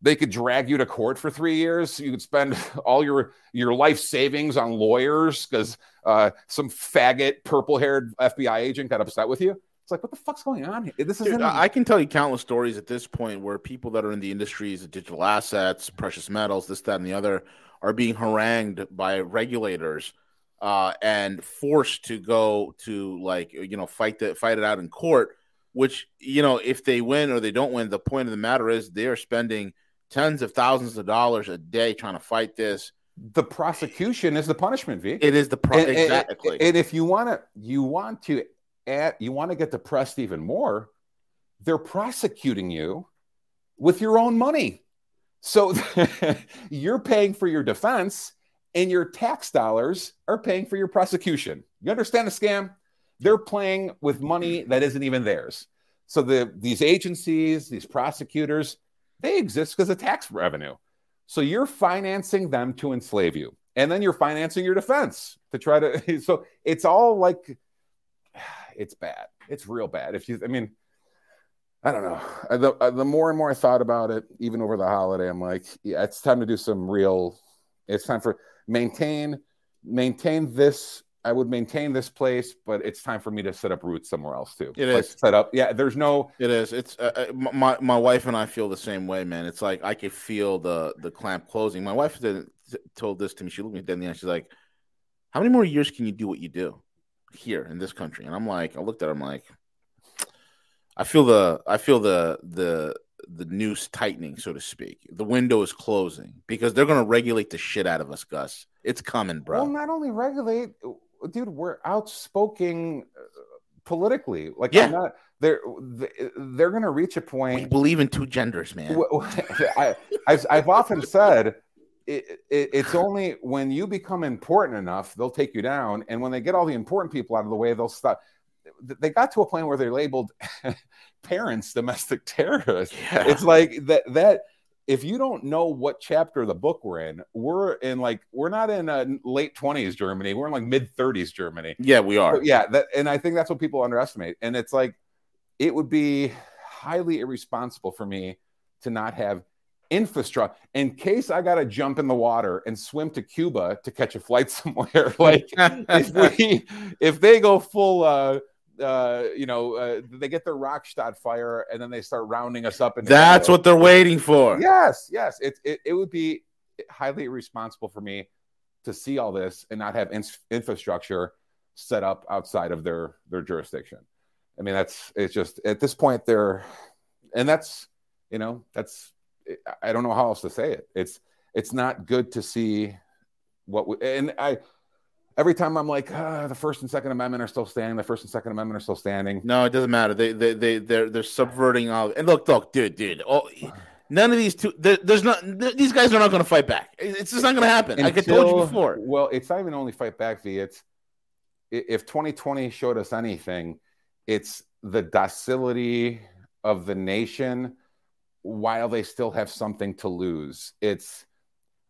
they could drag you to court for three years. You could spend [laughs] all your your life savings on lawyers because uh, some faggot purple haired FBI agent got upset with you. It's like, what the fuck's going on? here? This isn't. I I can tell you countless stories at this point where people that are in the industries of digital assets, precious metals, this, that, and the other, are being harangued by regulators uh, and forced to go to like you know fight the fight it out in court. Which you know, if they win or they don't win, the point of the matter is they are spending tens of thousands of dollars a day trying to fight this. the prosecution is the punishment, V. It is the pro- and, and- exactly. And, if you want to, you want to add, you want to get depressed even more. They're prosecuting you with your own money, so [laughs] you're paying for your defense, and your tax dollars are paying for your prosecution. You understand the scam? They're playing with money that isn't even theirs. So the these agencies, these prosecutors, they exist because of tax revenue. So you're financing them to enslave you. And then you're financing your defense to try to. [laughs] So it's all like, [sighs] it's bad. It's real bad. If you, I mean, I don't know. The, the more and more I thought about it, even over the holiday, I'm like, yeah, it's time to do some real. It's time for maintain, maintain this. I would maintain this place, but it's time for me to set up roots somewhere else too. It Like, is. set up. Yeah, there's no. It is. It's uh, uh, my my wife and I feel the same way, man. It's like I could feel the the clamp closing. My wife did, told this to me. She looked me dead in the eye. She's like, "How many more years can you do what you do here in this country?" And I'm like, I looked at her. I'm like, I feel the I feel the the the noose tightening, so to speak. The window is closing because they're gonna regulate the shit out of us, Gus. It's coming, bro. Well, not only regulate, dude, we're outspoken uh, politically. Like, Yeah. I'm not. They're they're going to reach a point. we believe in two genders, man. [laughs] I, I've, I've often said it, it, it's only when you become important enough they'll take you down, and when they get all the important people out of the way, they'll stop. They got to a point where they labeled [laughs] parents domestic terrorists. Yeah. It's like that that if you don't know what chapter of the book we're in, we're in like we're not in uh, late twenties Germany. We're in like mid thirties Germany. Yeah, we are. But yeah, that and I think that's what people underestimate. And it's like it would be highly irresponsible for me to not have infrastructure in case I got to jump in the water and swim to Cuba to catch a flight [laughs] somewhere. like if we if they go full uh uh, you know, uh, they get their Reichstag fire and then they start rounding us up. And That's what they're waiting for. Yes, yes. It, it, it would be highly irresponsible for me to see all this and not have in- infrastructure set up outside of their their jurisdiction. I mean, that's it's just at this point they're, and that's you know that's I don't know how else to say it. It's it's not good to see what we, and I every time I'm like, ah, the First and Second Amendment are still standing. The First and Second Amendment are still standing. No, it doesn't matter. They they they they're they're subverting all. And look, look, dude, dude. Oh, none of these two. There, there's not. These guys are not going to fight back. It's just not going to happen. Until, like I told you before. Well, it's not even only fight back. V. It's if 2020 showed us anything, it's the docility of the nation while they still have something to lose. It's.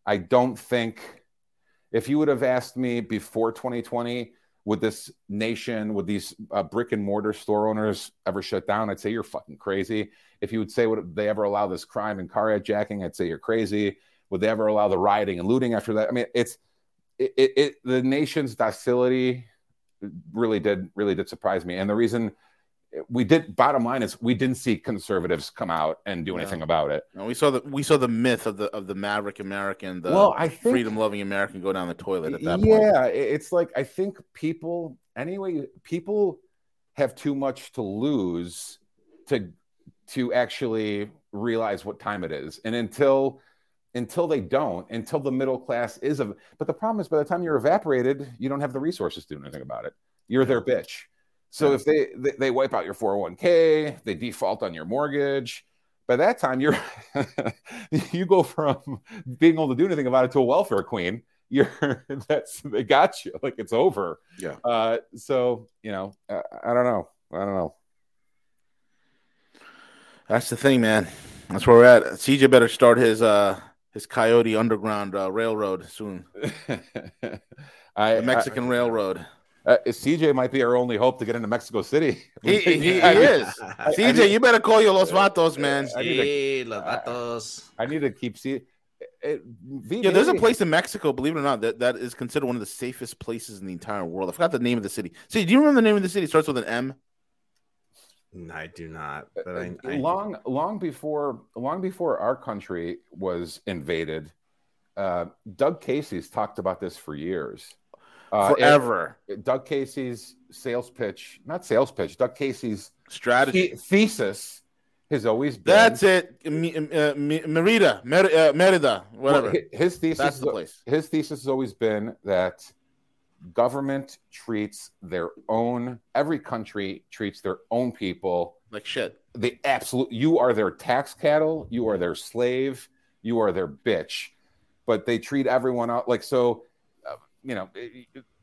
I don't think if you would have asked me before 2020, would this nation, would these uh, brick and mortar store owners ever shut down? I'd say you're fucking crazy. If you would say, would they ever allow this crime and car hijacking? I'd say you're crazy. Would they ever allow the rioting and looting after that? I mean, it's it, it, it the nation's docility really did really did surprise me. And the reason we did bottom line is we didn't see conservatives come out and do anything about it. No, we saw the we saw the myth of the of the maverick American, the well, I think, freedom loving American go down the toilet at that yeah, point. Yeah, it's like I think people anyway, people have too much to lose to to actually realize what time it is. And until until they don't, until the middle class is of but the problem is by the time you're evaporated, you don't have the resources to do anything about it. You're their bitch. So if they, they, they wipe out your 401k, they default on your mortgage. By that time, you're [laughs] you go from being able to do anything about it to a welfare queen. You're [laughs] that's they got you like it's over. Yeah. Uh, so you know, I, I don't know. I don't know. That's the thing, man. That's where we're at. CJ better start his uh his Coyote Underground uh, Railroad soon. [laughs] I, the Mexican I, Railroad. Uh, CJ might be our only hope to get into Mexico City. [laughs] He, he, he [laughs] is. [laughs] CJ, you better call your Los Vatos, man. I, I Los Vatos. I, I need to keep see. yeah, there's a place in Mexico, believe it or not, that, that is considered one of the safest places in the entire world. I forgot the name of the city. See, do you remember the name of the city? It starts with an M. I do not. But I, I long, long before, long before our country was invaded, uh, Doug Casey's talked about this for years uh, forever. Doug Casey's sales pitch, not sales pitch, Doug Casey's strategy the- thesis has always been. That's it. Uh, Merida, Mer- uh, Merida, whatever. Well, his thesis. That's the place. His thesis has always been that government treats their own. Every country treats their own people like shit. the absolute. You are their tax cattle. You are their slave. You are their bitch. But they treat everyone out like so you know,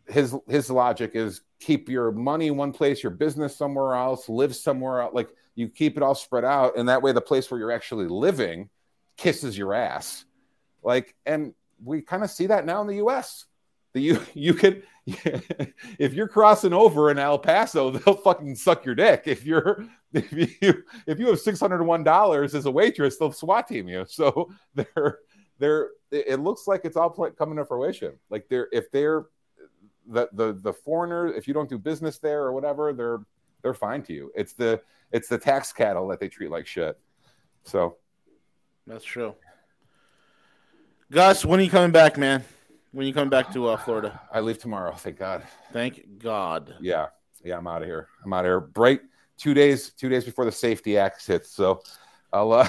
his his logic is keep your money one place, your business somewhere else, live somewhere else. Like you keep it all spread out, and that way the place where you're actually living kisses your ass. Like, and we kind of see that now in the U.S. That [laughs] you you can [laughs] if you're crossing over in El Paso, [laughs] they'll fucking suck your dick. If you're if you if you have six hundred one dollars as a waitress, they'll SWAT team you. So they're they're it looks like it's all coming to fruition. Like they're if they're the the the foreigner, if you don't do business there or whatever, they're they're fine to you. It's the it's the tax cattle that they treat like shit. So that's true. Gus, when are you coming back, man? When are you coming back to uh, Florida? I leave tomorrow. Thank God. Thank God. Yeah, yeah. I'm out of here. I'm out of here. Bright two days. Two days before the safety act hits. So I'll, [laughs] uh,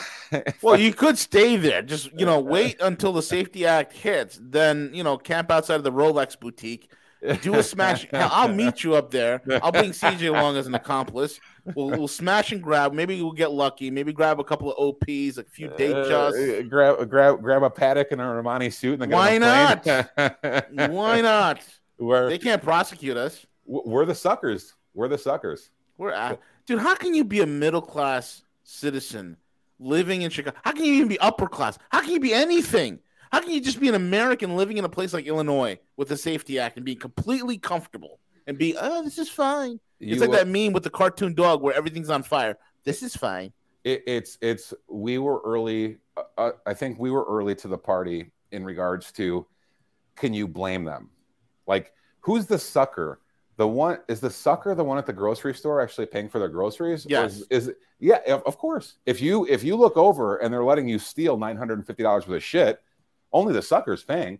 well, you could stay there. Just you know, [laughs] wait until the Safety Act hits. Then you know, camp outside of the Rolex boutique. Do a smash. [laughs] I'll meet you up there. I'll bring CJ along as an accomplice. We'll, we'll smash and grab. Maybe we'll get lucky. Maybe grab a couple of OPs, a few date just. Uh, grab grab grab a Patek and a Armani suit. And Why not? Why not? We're, they can't prosecute us. We're the suckers. We're the suckers. We're at, dude. How can you be a middle class citizen living in Chicago? How can you even be upper class? How can you be anything? How can you just be an American living in a place like Illinois with the Safety Act and be completely comfortable and be, oh, this is fine? You it's like will- that meme with the cartoon dog where everything's on fire. This is fine. it, it's it's we were early uh, uh, i think we were early to the party in regards to can you blame them like who's the sucker the one is the sucker the one at the grocery store actually paying for their groceries Yes. is, is yeah of, course if you if you look over and they're letting you steal $950 worth of shit only the sucker's paying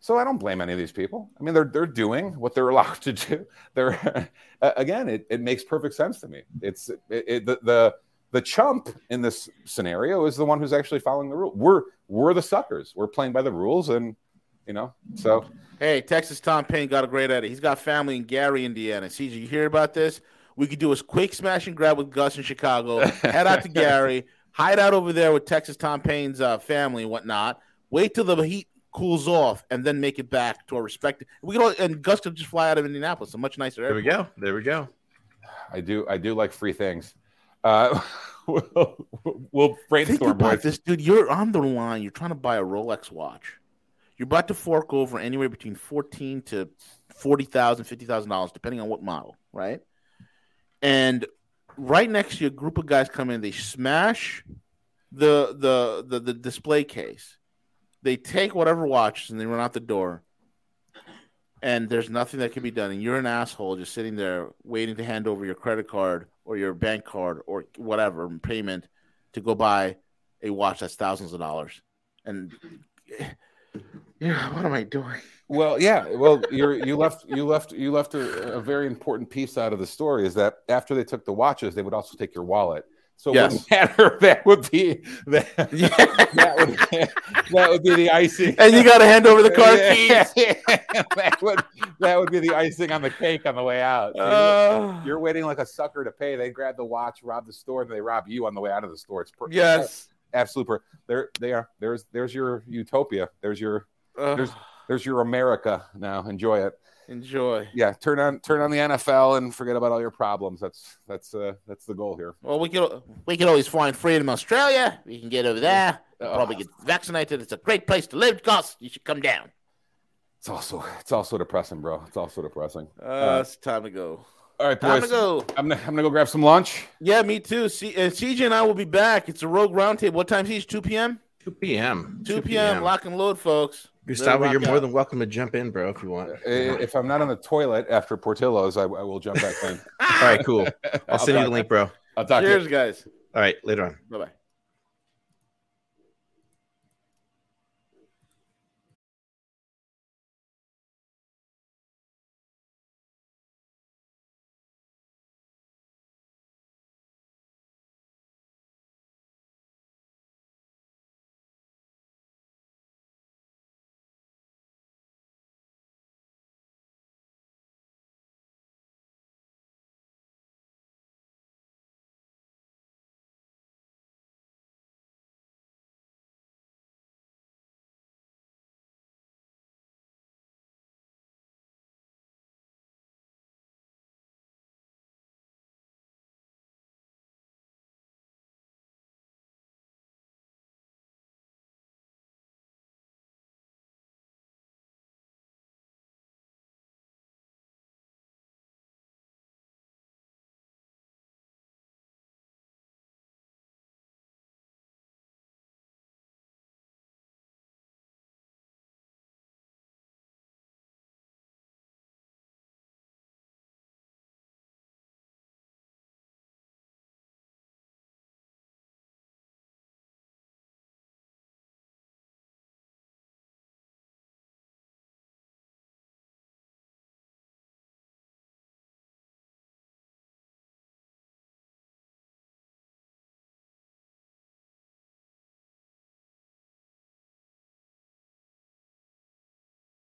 so I don't blame any of these people. I mean, they're they're doing what they're [laughs] allowed to do. They're [laughs] again, it, it makes perfect sense to me. It's it, it, the the the chump in this scenario is the one who's actually following the rule. We're we're the suckers. We're playing by the rules, and you know. So Hey, Texas Tom Payne got a great edit. He's got family in Gary, Indiana. CJ, you hear about this? We could do a quick smash and grab with Gus in Chicago. [laughs] Head out to Gary, hide out over there with Texas Tom Payne's uh, family and whatnot. Wait till the heat cools off, and then make it back to our respective. We can all, and Gus could just fly out of Indianapolis. A much nicer There we go. There we go. I do I do like free things. Uh, [laughs] we'll, we'll Think about boys. this, dude. You're on the line. You're trying to buy a Rolex watch. You're about to fork over anywhere between fourteen to forty thousand, fifty thousand dollars, depending on what model, right? And right next to you, a group of guys come in. They smash the the the, the display case. They take whatever watches and they run out the door. And there's nothing that can be done. And you're an asshole just sitting there waiting to hand over your credit card or your bank card or whatever payment to go buy a watch that's thousands of dollars. And yeah, what am I doing? Well, yeah. Well, you're you left you left you left a, a very important piece out of the story is that after they took the watches, they would also take your wallet. So Yes. it matter. That would be that, [laughs] that would that would be the icing. And you got to hand over the car Yeah, keys. [laughs] that would that would be the icing on the cake on the way out. So you're- Uh, you're waiting like a sucker to pay. They grab the watch, rob the store, and they rob you on the way out of the store. It's per- yes. absolute. Per- there, they are. There's, there's your utopia. There's your, Uh, There's- there's your America. Now enjoy it. enjoy. Yeah, turn on, turn on the NFL and forget about all your problems. That's, that's, uh, that's the goal here. Well, we can we can always find freedom Australia. We can get over there. Oh, Probably get vaccinated. It's a great place to live. Gus, you should come down. it's also, it's also depressing, bro. It's also depressing. Uh, it's time to go. All right, Time boys. to go. I'm gonna, I'm gonna go grab some lunch. Yeah, me too. C- uh, CJ and I will be back. It's a Rogue Roundtable. What time is it? 2 p.m.? 2 p.m. 2 p.m. Lock and load, folks. Gustavo, you're more out. than welcome to jump in, bro, if you want. Uh, If I'm not on the toilet after Portillo's, I, I will jump back in. All right, cool. [laughs] I'll send you the link, bro. I'll talk to you. Cheers, guys. All right, later on. Bye bye.